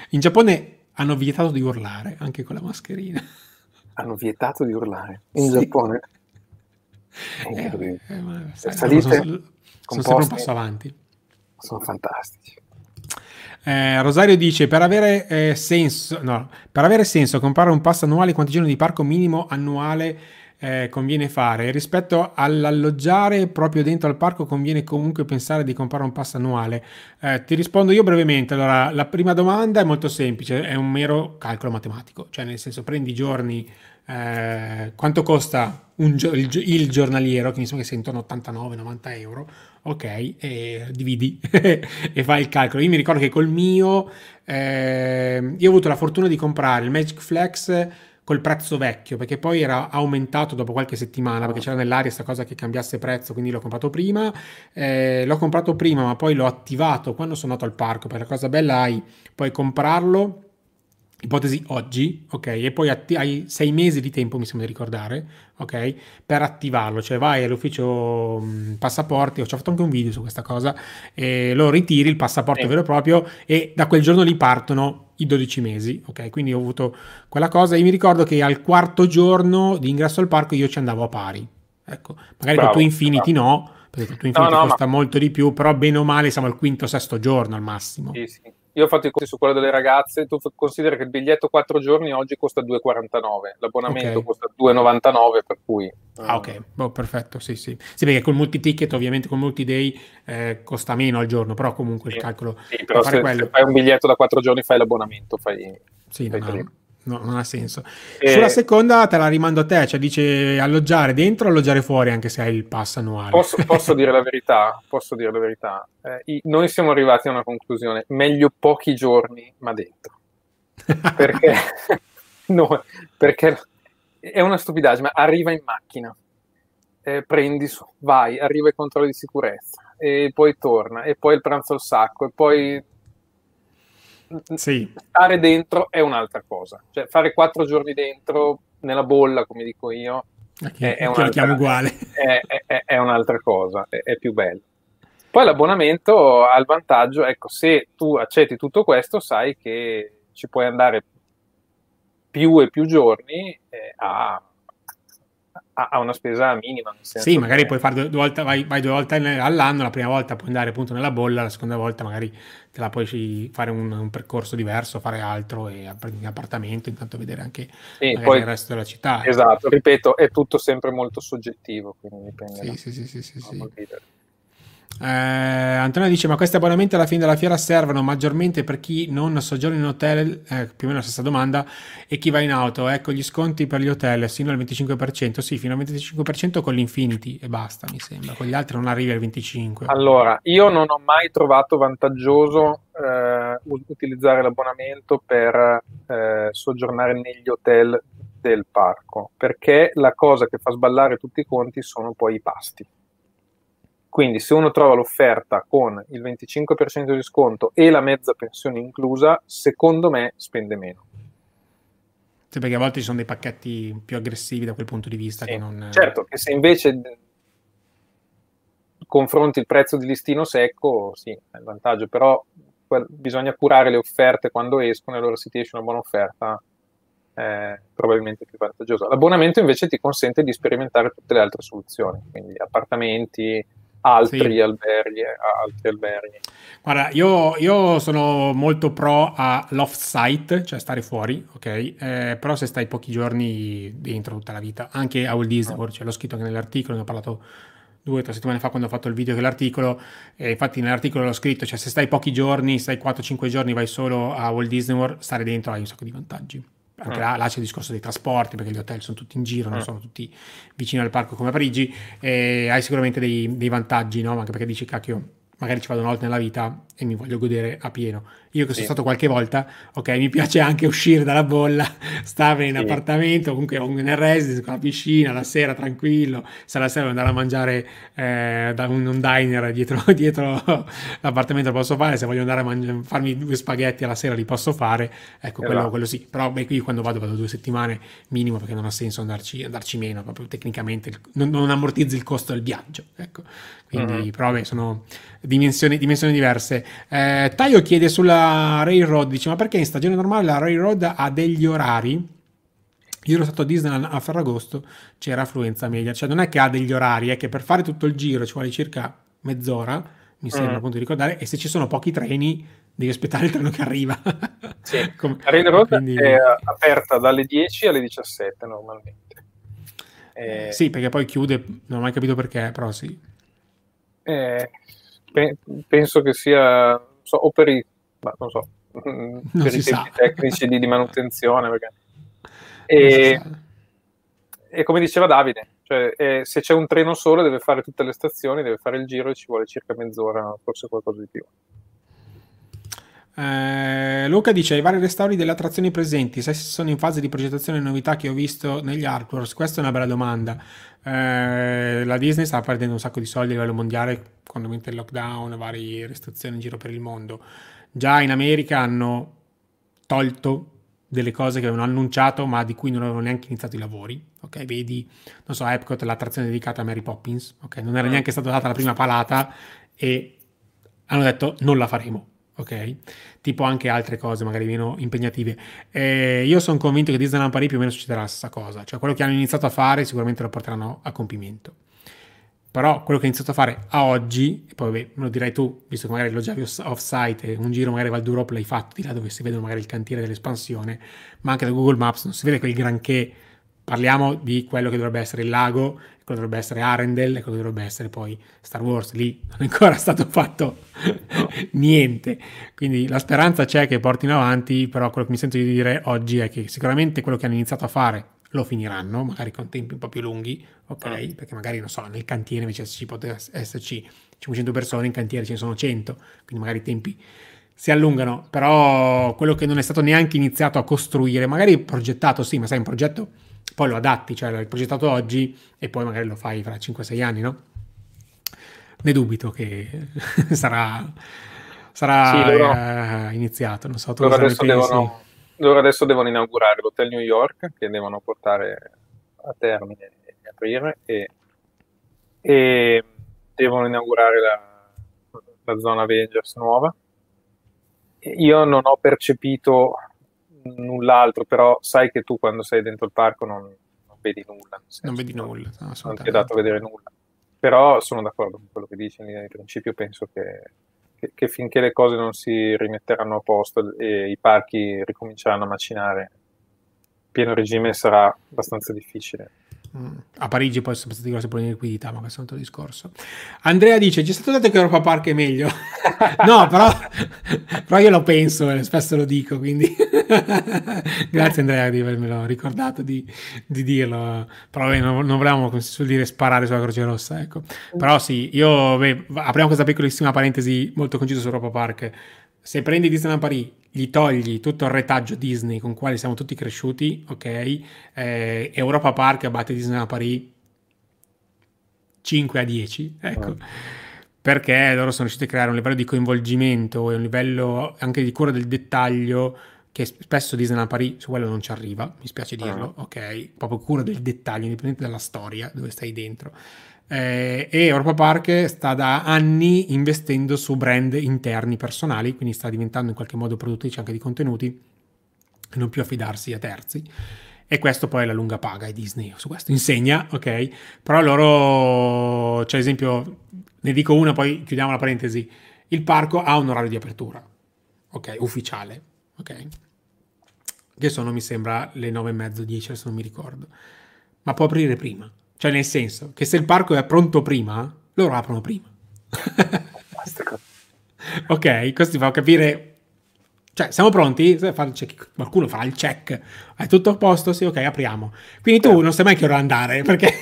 In Giappone hanno vietato di urlare anche con la mascherina. Hanno vietato di urlare in sì. Giappone? Eh, eh, ma, sai, Salite sono, sono sempre un passo avanti. Sono fantastici. Eh, Rosario dice: per avere, eh, senso, no, per avere senso comprare un pass annuale, quanti giorni di parco minimo annuale eh, conviene fare? Rispetto all'alloggiare proprio dentro al parco, conviene comunque pensare di comprare un pass annuale? Eh, ti rispondo io brevemente. Allora, la prima domanda è molto semplice: è un mero calcolo matematico, cioè nel senso prendi i giorni. Eh, quanto costa un, il, il, giornaliero, che mi sembra che sia intorno a 89-90 euro, ok, e dividi e fai il calcolo. Io mi ricordo che col mio, eh, io ho avuto la fortuna di comprare il Magic Flex col prezzo vecchio, perché poi era aumentato dopo qualche settimana, perché c'era nell'aria questa cosa che cambiasse prezzo, quindi l'ho comprato prima. Eh, l'ho comprato prima, ma poi l'ho attivato quando sono andato al parco, perché la cosa bella hai puoi comprarlo ipotesi oggi, ok, e poi atti- hai sei mesi di tempo, mi sembra di ricordare, ok, per attivarlo, cioè vai all'ufficio mh, passaporti, ho fatto anche un video su questa cosa, e lo ritiri il passaporto eh. vero e proprio e da quel giorno lì partono i 12 mesi, ok, quindi ho avuto quella cosa, io mi ricordo che al quarto giorno di ingresso al parco io ci andavo a pari, ecco, magari bravo, con tu Infinity bravo. no, perché tuo Infinity no, no, costa ma... molto di più, però bene o male siamo al quinto, sesto giorno al massimo. Sì, sì. Io ho fatto i conti su quello delle ragazze, tu consideri che il biglietto 4 giorni oggi costa 2,49, l'abbonamento okay. costa 2,99 per cui... Ah. Ok, oh, perfetto, sì sì. Sì perché col multi-ticket ovviamente con multi-day eh, costa meno al giorno, però comunque sì, il calcolo... Sì, però se, se, fai un biglietto da 4 giorni fai l'abbonamento, fai... Sì, fai non, No, non ha senso. E... Sulla seconda te la rimando a te, cioè dice alloggiare dentro o alloggiare fuori anche se hai il pass annuale. Posso, posso dire la verità, posso dire la verità. Eh, noi siamo arrivati a una conclusione, meglio pochi giorni ma dentro. Perché, no, perché è una stupidaggine, arriva in macchina, eh, prendi vai, arriva i controlli di sicurezza, e poi torna, e poi il pranzo al sacco, e poi sì. stare dentro è un'altra cosa. Cioè, fare quattro giorni dentro nella bolla, come dico io, okay, è, uguale. È, è, è, un'altra cosa, è, più bello. Poi l'abbonamento ha il vantaggio, ecco, se tu accetti tutto questo, sai che ci puoi andare più e più giorni eh, a ha una spesa minima. Sì, magari che... puoi fare due, due volte, vai, vai, due volte all'anno, la prima volta puoi andare appunto nella bolla, la seconda volta magari te la puoi fare un, un percorso diverso, fare altro e prendi un appartamento, intanto vedere anche sì, poi, il resto della città. Esatto, ripeto, è tutto sempre molto soggettivo, quindi dipende. Sì, da, sì, sì, sì, sì, sì. Eh, Antonio dice: Ma questi abbonamenti alla fine della fiera servono maggiormente per chi non soggiorna in hotel? Eh, più o meno la stessa domanda. E chi va in auto? Ecco gli sconti per gli hotel sino al 25%. Sì, fino al 25% con l'Infinity e basta, mi sembra. Con gli altri non arrivi al 25%. Allora, io non ho mai trovato vantaggioso eh, utilizzare l'abbonamento per eh, soggiornare negli hotel del parco perché la cosa che fa sballare tutti i conti sono poi i pasti quindi se uno trova l'offerta con il 25% di sconto e la mezza pensione inclusa, secondo me spende meno. Sì, perché a volte ci sono dei pacchetti più aggressivi da quel punto di vista. Sì, che non... Certo, che se invece confronti il prezzo di listino secco, sì, è il vantaggio, però bisogna curare le offerte quando escono e allora se ti esce una buona offerta è probabilmente più vantaggiosa. L'abbonamento invece ti consente di sperimentare tutte le altre soluzioni, quindi appartamenti, altri, sì. alberghi, altri alberghi. Guarda, io, io, sono molto pro a loft site, cioè stare fuori, ok? Eh, però se stai pochi giorni dentro tutta la vita, anche a Walt Disney World, cioè l'ho scritto anche nell'articolo, ne ho parlato due o tre settimane fa quando ho fatto il video dell'articolo e infatti nell'articolo l'ho scritto, cioè se stai pochi giorni, stai 4-5 giorni, vai solo a Walt Disney World, stare dentro hai un sacco di vantaggi anche là, là, c'è il discorso dei trasporti perché gli hotel sono tutti in giro, non sono tutti vicini al parco come a Parigi e hai sicuramente dei, dei vantaggi, no? anche perché dici cacchio magari ci vado una volta nella vita e mi voglio godere a pieno. Io che sono stato qualche volta, ok, mi piace anche uscire dalla bolla, stare in sì. appartamento, comunque nel residence con la piscina, la sera tranquillo, se la sera andare a mangiare eh, da un, un, diner dietro, dietro l'appartamento lo posso fare, se voglio andare a mangi- farmi due spaghetti alla sera li posso fare, ecco, quello, esatto. quello, sì. Però beh, qui quando vado vado due settimane minimo perché non ha senso andarci, andarci meno, proprio tecnicamente non, non ammortizzi il costo del viaggio, ecco. Quindi, mm-hmm. però beh, sono dimensioni, dimensioni diverse. Eh, Taio chiede sulla Railroad, dice ma perché in stagione normale la Railroad ha degli orari? Io ero stato a Disneyland a Ferragosto, c'era affluenza media, cioè non è che ha degli orari, è che per fare tutto il giro ci vuole circa mezz'ora, mi sembra mm. appunto di ricordare, e se ci sono pochi treni devi aspettare il treno che arriva. Sì, Come, la Railroad quindi... è aperta dalle 10 alle 17 normalmente. Eh... Sì, perché poi chiude, non ho mai capito perché, però sì. Eh, pe- penso che sia so, o per i, ma non so, non per i tempi tecnici di, di, manutenzione. Perché... E, e, come diceva Davide, cioè, eh, se c'è un treno solo deve fare tutte le stazioni, deve fare il giro e ci vuole circa mezz'ora, forse qualcosa di più. Eh, Luca dice: I vari restauri delle attrazioni presenti, se sono in fase di progettazione novità che ho visto negli artworks? Questa è una bella domanda. Eh, la Disney sta perdendo un sacco di soldi a livello mondiale quando mette il lockdown, varie restrizioni in giro per il mondo. Già in America hanno tolto delle cose che avevano annunciato ma di cui non avevano neanche iniziato i lavori. Ok, vedi, non so, Epcot, l'attrazione dedicata a Mary Poppins. Ok, non era neanche stata data la prima palata e hanno detto non la faremo ok? Tipo anche altre cose magari meno impegnative. Eh, io sono convinto che Disneyland Paris più o meno succederà la stessa cosa, cioè quello che hanno iniziato a fare sicuramente lo porteranno a compimento. Però quello che hanno iniziato a fare a oggi, e poi vabbè, me lo dirai tu, visto che magari lo già off-site, un giro magari Val d'Europe l'hai fatto, di là dove si vede magari il cantiere dell'espansione, ma anche da Google Maps non si vede quel granché Parliamo di quello che dovrebbe essere il lago, quello dovrebbe essere Arendelle quello dovrebbe essere poi Star Wars. Lì non è ancora stato fatto niente. Quindi la speranza c'è che portino avanti, però quello che mi sento di dire oggi è che sicuramente quello che hanno iniziato a fare lo finiranno, magari con tempi un po' più lunghi, ok? Ah. Perché magari, non so, nel cantiere invece ci poteva esserci 500 persone, in cantiere ce ne sono 100, quindi magari i tempi si allungano, però quello che non è stato neanche iniziato a costruire, magari progettato, sì, ma sai, un progetto poi lo adatti, cioè l'hai progettato oggi e poi magari lo fai fra 5-6 anni, no? Ne dubito che sarà, sarà sì, loro, eh, iniziato, non so, tu loro adesso, devono, loro adesso devono inaugurare l'Hotel New York che devono portare a termine e aprire e, e devono inaugurare la, la zona Avengers nuova. Io non ho percepito null'altro, però sai che tu quando sei dentro il parco non, non vedi nulla. Non vedi nulla, no, non ti è dato a vedere nulla. Però sono d'accordo con quello che dici, in principio penso che, che, che finché le cose non si rimetteranno a posto e i parchi ricominceranno a macinare, pieno regime sarà abbastanza difficile. A Parigi poi sono stati grossi problemi di liquidità, ma questo è un altro discorso. Andrea dice: C'è stato detto che Europa Park è meglio. no, però, però, io lo penso e spesso lo dico. Quindi grazie, Andrea, di avermelo ricordato di, di dirlo. Però beh, non, non volevamo, come si suol dire, sparare sulla Croce Rossa. Ecco. Però sì, io beh, apriamo questa piccolissima parentesi molto concisa su Europa Park se prendi Disneyland Paris, gli togli tutto il retaggio Disney con quale siamo tutti cresciuti, ok? Eh, Europa Park batte Disneyland Paris 5 a 10, ecco. Oh. Perché loro sono riusciti a creare un livello di coinvolgimento e un livello anche di cura del dettaglio che spesso Disneyland Paris su quello non ci arriva, mi spiace dirlo, oh. ok? Proprio cura del dettaglio, indipendente dalla storia dove stai dentro. Eh, e Europa Park sta da anni investendo su brand interni personali, quindi sta diventando in qualche modo produttrice anche di contenuti e non più affidarsi a terzi. E questo poi è la lunga paga e Disney su questo insegna, ok? Però loro, cioè esempio, ne dico una, poi chiudiamo la parentesi. Il parco ha un orario di apertura, ok? Ufficiale, ok? Che sono, mi sembra, le 9 e mezzo, 10, adesso non mi ricordo. Ma può aprire prima cioè, nel senso che se il parco è pronto prima, loro aprono prima. ok, questo ti fa capire. Cioè, siamo pronti? Qualcuno farà il check. È tutto a posto? Sì, ok, apriamo. Quindi tu non sai mai che ora andare, perché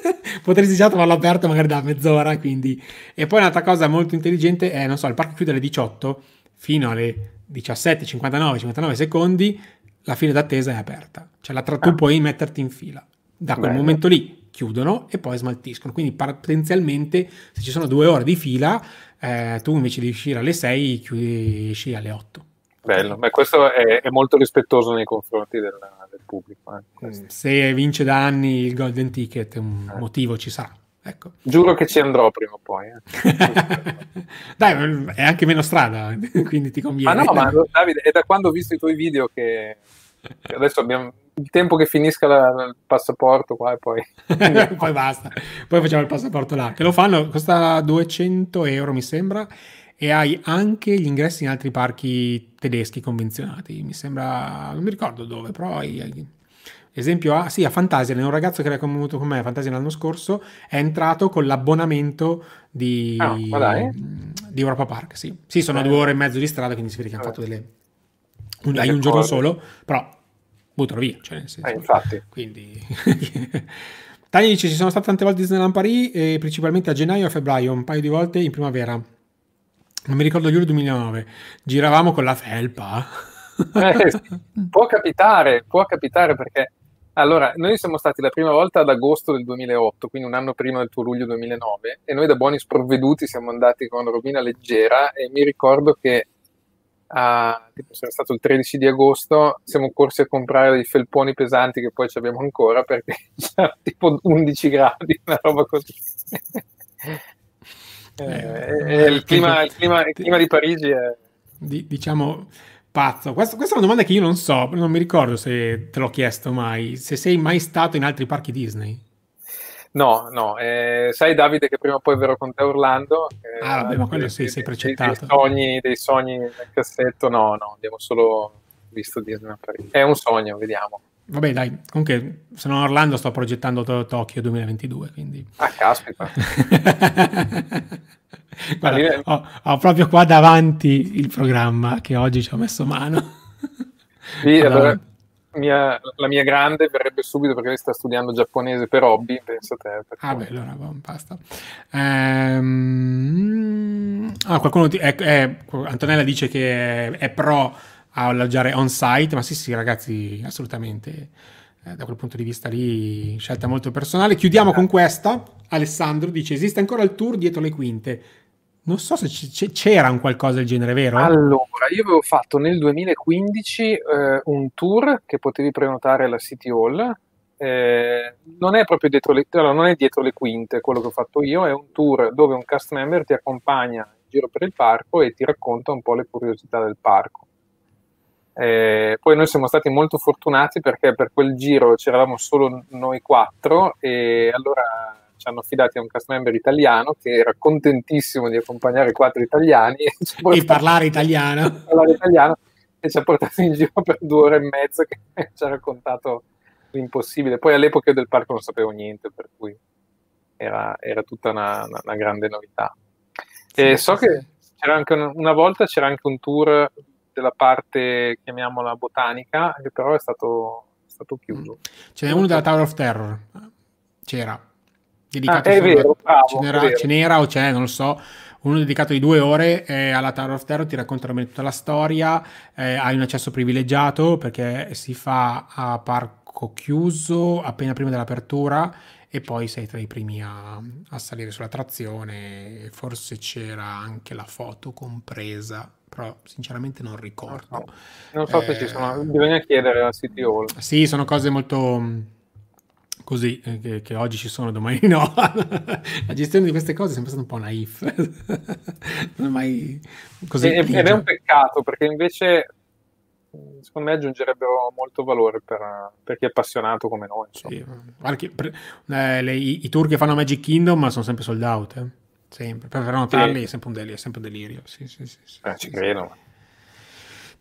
potresti già trovarlo aperto magari da mezz'ora, quindi... E poi un'altra cosa molto intelligente è, non so, il parco chiude alle 18 fino alle 17, 59, 59 secondi, la fila d'attesa è aperta. Cioè la tra- tu ah. puoi metterti in fila. Da quel Bello. momento lì chiudono e poi smaltiscono. Quindi potenzialmente se ci sono due ore di fila, eh, tu invece di uscire alle 6 chiudi, esci alle 8. Bello, Beh, questo è, è, molto rispettoso nei confronti del, del pubblico. Eh. Se vince da anni il Golden Ticket, un eh. motivo ci sarà. Ecco. Giuro che ci andrò prima o poi. Eh. Dai, è anche meno strada, quindi ti conviene. Ma no, ma Davide, è da quando ho visto i tuoi video che adesso abbiamo il tempo che finisca la, il passaporto qua e poi... poi basta, poi facciamo il passaporto là, che lo fanno, costa 200 euro mi sembra, e hai anche gli ingressi in altri parchi tedeschi convenzionati, mi sembra, non mi ricordo dove, però hai, hai Esempio a, sì, a Fantasia, un ragazzo che era venuto con me a Fantasia l'anno scorso, è entrato con l'abbonamento di, ah, di Europa Park. Sì, sì sono eh. due ore e mezzo di strada, quindi si vede che hanno fatto delle... Un, hai un giorno solo, però buttano via. Cioè nel senso, eh, infatti. Quindi... Tania dice, ci sono state tante volte Disneyland Paris, e principalmente a gennaio e a febbraio, un paio di volte in primavera. Non mi ricordo luglio 2009. Giravamo con la felpa. Eh, può capitare, può capitare perché allora, noi siamo stati la prima volta ad agosto del 2008, quindi un anno prima del tuo luglio 2009, e noi da buoni sprovveduti siamo andati con robina leggera e mi ricordo che a, tipo, sarà stato il 13 di agosto, siamo corsi a comprare dei felponi pesanti che poi ci abbiamo ancora perché c'era tipo 11 gradi, una roba così. eh, eh, il, clima, il, clima, il, clima, di Parigi è... diciamo Pazzo, questa, questa, è una domanda che io non so, non mi ricordo se te l'ho chiesto mai, se sei mai stato in altri parchi Disney. No, no, eh, sai Davide che prima o poi verrò con te Orlando. Eh, ah, vabbè, ma quello sì, sei precettato. Dei, dei, sogni, dei sogni nel cassetto, no, no, abbiamo solo visto Disney a Parigi. È un sogno, vediamo. Vabbè, dai, comunque sono a Orlando, sto progettando Tokyo 2022, quindi... Ah, caspita. Guarda, ho, ho, proprio qua davanti il programma che oggi ci ho messo mano. Sì, allora, mia, la mia grande verrebbe subito perché lei sta studiando giapponese per hobby, penso te. Ah, beh, allora basta. Ehm... Ah, qualcuno ti... è, è... Antonella dice che è, è pro a alloggiare on site, ma sì, sì, ragazzi, assolutamente. Eh, da quel punto di vista lì, scelta molto personale. Chiudiamo con questa. Alessandro dice: Esiste ancora il tour dietro le quinte? Non so se c'era un qualcosa del genere, vero? Allora, io avevo fatto nel 2015 eh, un tour che potevi prenotare alla City Hall. Eh, non è proprio dietro le, allora, non è dietro le quinte quello che ho fatto io, è un tour dove un cast member ti accompagna in giro per il parco e ti racconta un po' le curiosità del parco. Eh, poi noi siamo stati molto fortunati perché per quel giro c'eravamo solo noi quattro e allora ci hanno affidati a un cast member italiano che era contentissimo di accompagnare quattro italiani e, e parlare italiano. parlare italiano e ci ha portato in giro per due ore e mezza che ci ha raccontato l'impossibile. Poi all'epoca del parco non sapevo niente, per cui era, era tutta una, una, una, grande novità. E sì, so sì. che c'era anche una, una volta c'era anche un tour della parte, chiamiamola botanica, che però è stato, è stato chiuso. Ce n'è uno della Tower of Terror, c'era dedicato ah, è vero, bravo, ce, n'era, vero. ce n'era o c'è, non lo so, uno dedicato di due ore eh, alla Tower of Terror, ti racconta tutta la storia, eh, hai un accesso privilegiato perché si fa a parco chiuso appena prima dell'apertura e poi sei tra i primi a, a salire sulla trazione, forse c'era anche la foto compresa, però sinceramente non ricordo. Non so, non so eh, se ci sono, bisogna chiedere alla City Hall. Sì, sono cose molto così, eh, che, che, oggi ci sono, domani no. La gestione di queste cose è sempre stata un po' naif. non è mai così. E, ed è un peccato perché invece secondo me aggiungerebbero molto valore per, per chi è appassionato come noi. Sì, che, per, eh, le, i, i, tour che fanno Magic Kingdom sono sempre sold out, eh? sempre. Per prenotarli sì. è sempre un delirio. Sempre un delirio. Sì, sì, sì, sì, eh, ci credo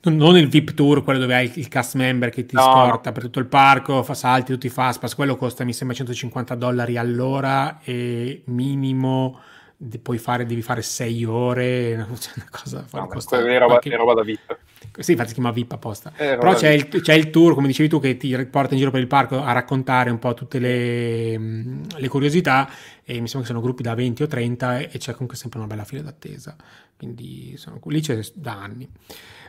non il VIP tour, quello dove hai il cast member che ti no, scorta per tutto il parco, fa salti, tutti i fastpass, quello costa mi sembra 150 dollari all'ora e minimo puoi fare, devi fare 6 ore, una cosa no, costa, è, roba, qualche, è roba da VIP. Sì, infatti si chiama VIP apposta. Eh, Però c'è il, c'è il, tour, come dicevi tu, che ti porta in giro per il parco a raccontare un po' tutte le, le curiosità. E mi sembra che sono gruppi da 20 o 30 e c'è comunque sempre una bella fila d'attesa. Quindi sono, lì c'è da anni.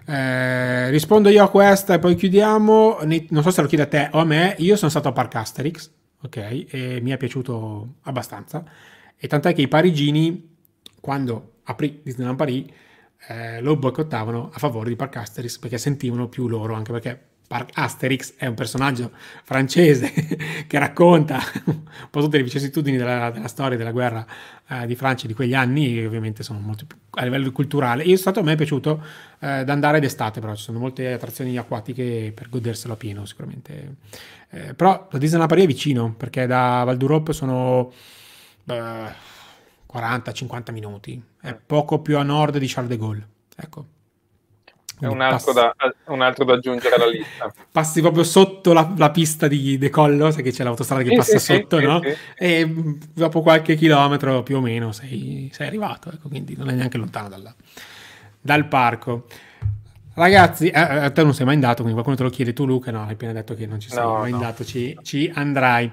Eh, rispondo io a questa e poi chiudiamo. Non so se lo chiede a te o a me. Io sono stato a Park Asterix, ok? E mi è piaciuto abbastanza. E tant'è che i parigini, quando aprì Disneyland Paris, eh, lo boicottavano a favore di Park Asterix perché sentivano più loro, anche perché Asterix è un personaggio francese che racconta un po' tutte le vicissitudini della, della storia della guerra eh, di Francia di quegli anni, ovviamente sono molto più a livello culturale. È stato a me piaciuto eh, da andare d'estate, però ci sono molte attrazioni acquatiche per goderselo a pieno, sicuramente. Eh, però la Disneyland Paris è vicino, perché da Val d'Europe sono 40-50 minuti, è poco più a nord di Charles de Gaulle. Ecco. È un altro, da, un altro, da, aggiungere alla lista. Passi proprio sotto la, la pista di decollo, sai che c'è l'autostrada che sì, passa sì, sotto, sì, no? E dopo qualche chilometro più o meno sei, sei arrivato, ecco, quindi non è neanche lontano dalla, dal parco. Ragazzi, eh, a te non sei mai andato, quindi qualcuno te lo chiede tu, Luca. No, hai appena detto che non ci sei no, mai no. andato, ci, ci andrai.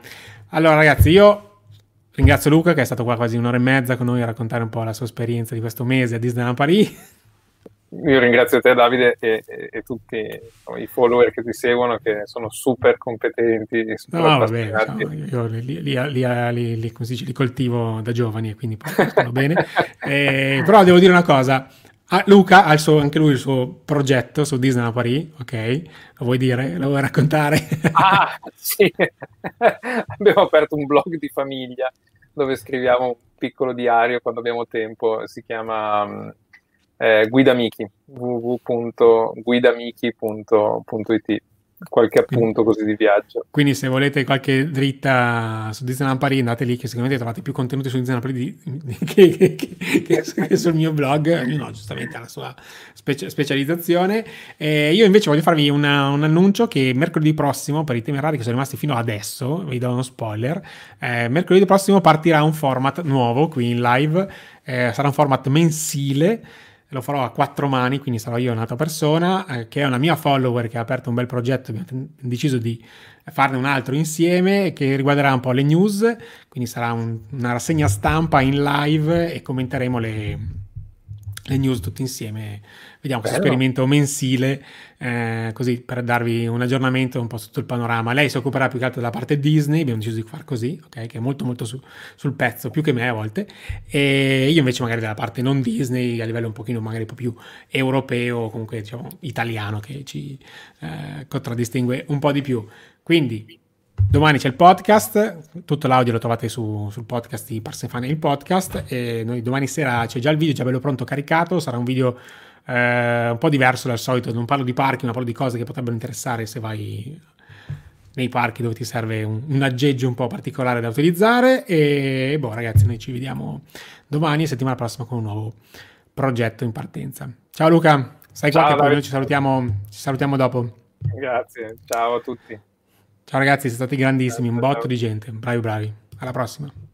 Allora, ragazzi, io ringrazio Luca che è stato qua quasi un'ora e mezza con noi a raccontare un po' la sua esperienza di questo mese a Disneyland Paris. Io ringrazio te Davide e, e, e tutti insomma, i follower che ti seguono che sono super competenti no, vabbè, diciamo, io li, li, li, li, coltivo da giovani e quindi poi stanno bene. Eh, però devo dire una cosa, Ah, Luca ha suo, anche lui il suo progetto su Disney Paris, ok? Lo vuoi dire? Lo vuoi raccontare? Ah, sì. abbiamo aperto un blog di famiglia dove scriviamo un piccolo diario quando abbiamo tempo, si chiama mm, eh, Guidamiki, www.guidamiki.it qualche appunto così di viaggio. Quindi se volete qualche dritta su Disneyland Paris andate lì che sicuramente trovate più contenuti su Disneyland Paris che, che, che, che, sul mio blog, no, giustamente ha la sua speci- specializzazione. Eh, io invece voglio farvi una, un annuncio che mercoledì prossimo, per i temerari che sono rimasti fino adesso, vi do uno spoiler, eh, mercoledì prossimo partirà un format nuovo qui in live, eh, sarà un format mensile lo farò a quattro mani, quindi sarò io un'altra persona, eh, che è una mia follower che ha aperto un bel progetto, abbiamo deciso di farne un altro insieme che riguarderà un po' le news, quindi sarà un, una rassegna stampa in live e commenteremo le, le news tutti insieme. Vediamo questo esperimento mensile, eh, così per darvi un aggiornamento un po' su tutto il panorama. Lei si occuperà più che altro della parte Disney, abbiamo deciso di far così, ok? Che è molto molto su, sul pezzo, più che me a volte. E io invece magari della parte non Disney, a livello un pochino magari un po' più europeo, comunque diciamo italiano, che ci eh, contraddistingue un po' di più. Quindi Domani c'è il podcast, tutto l'audio lo trovate su, sul podcast di Parsefane il podcast e noi domani sera c'è già il video, già bello pronto caricato, sarà un video eh, un po' diverso dal solito, non parlo di parchi ma parlo di cose che potrebbero interessare se vai nei parchi dove ti serve un, un aggeggio un po' particolare da utilizzare e boh ragazzi noi ci vediamo domani e settimana prossima con un nuovo progetto in partenza. Ciao Luca, stai qua che poi noi ci salutiamo, ci salutiamo dopo. Grazie, ciao a tutti. Ciao ragazzi, siete stati grandissimi, un botto di gente, bravi bravi. Alla prossima.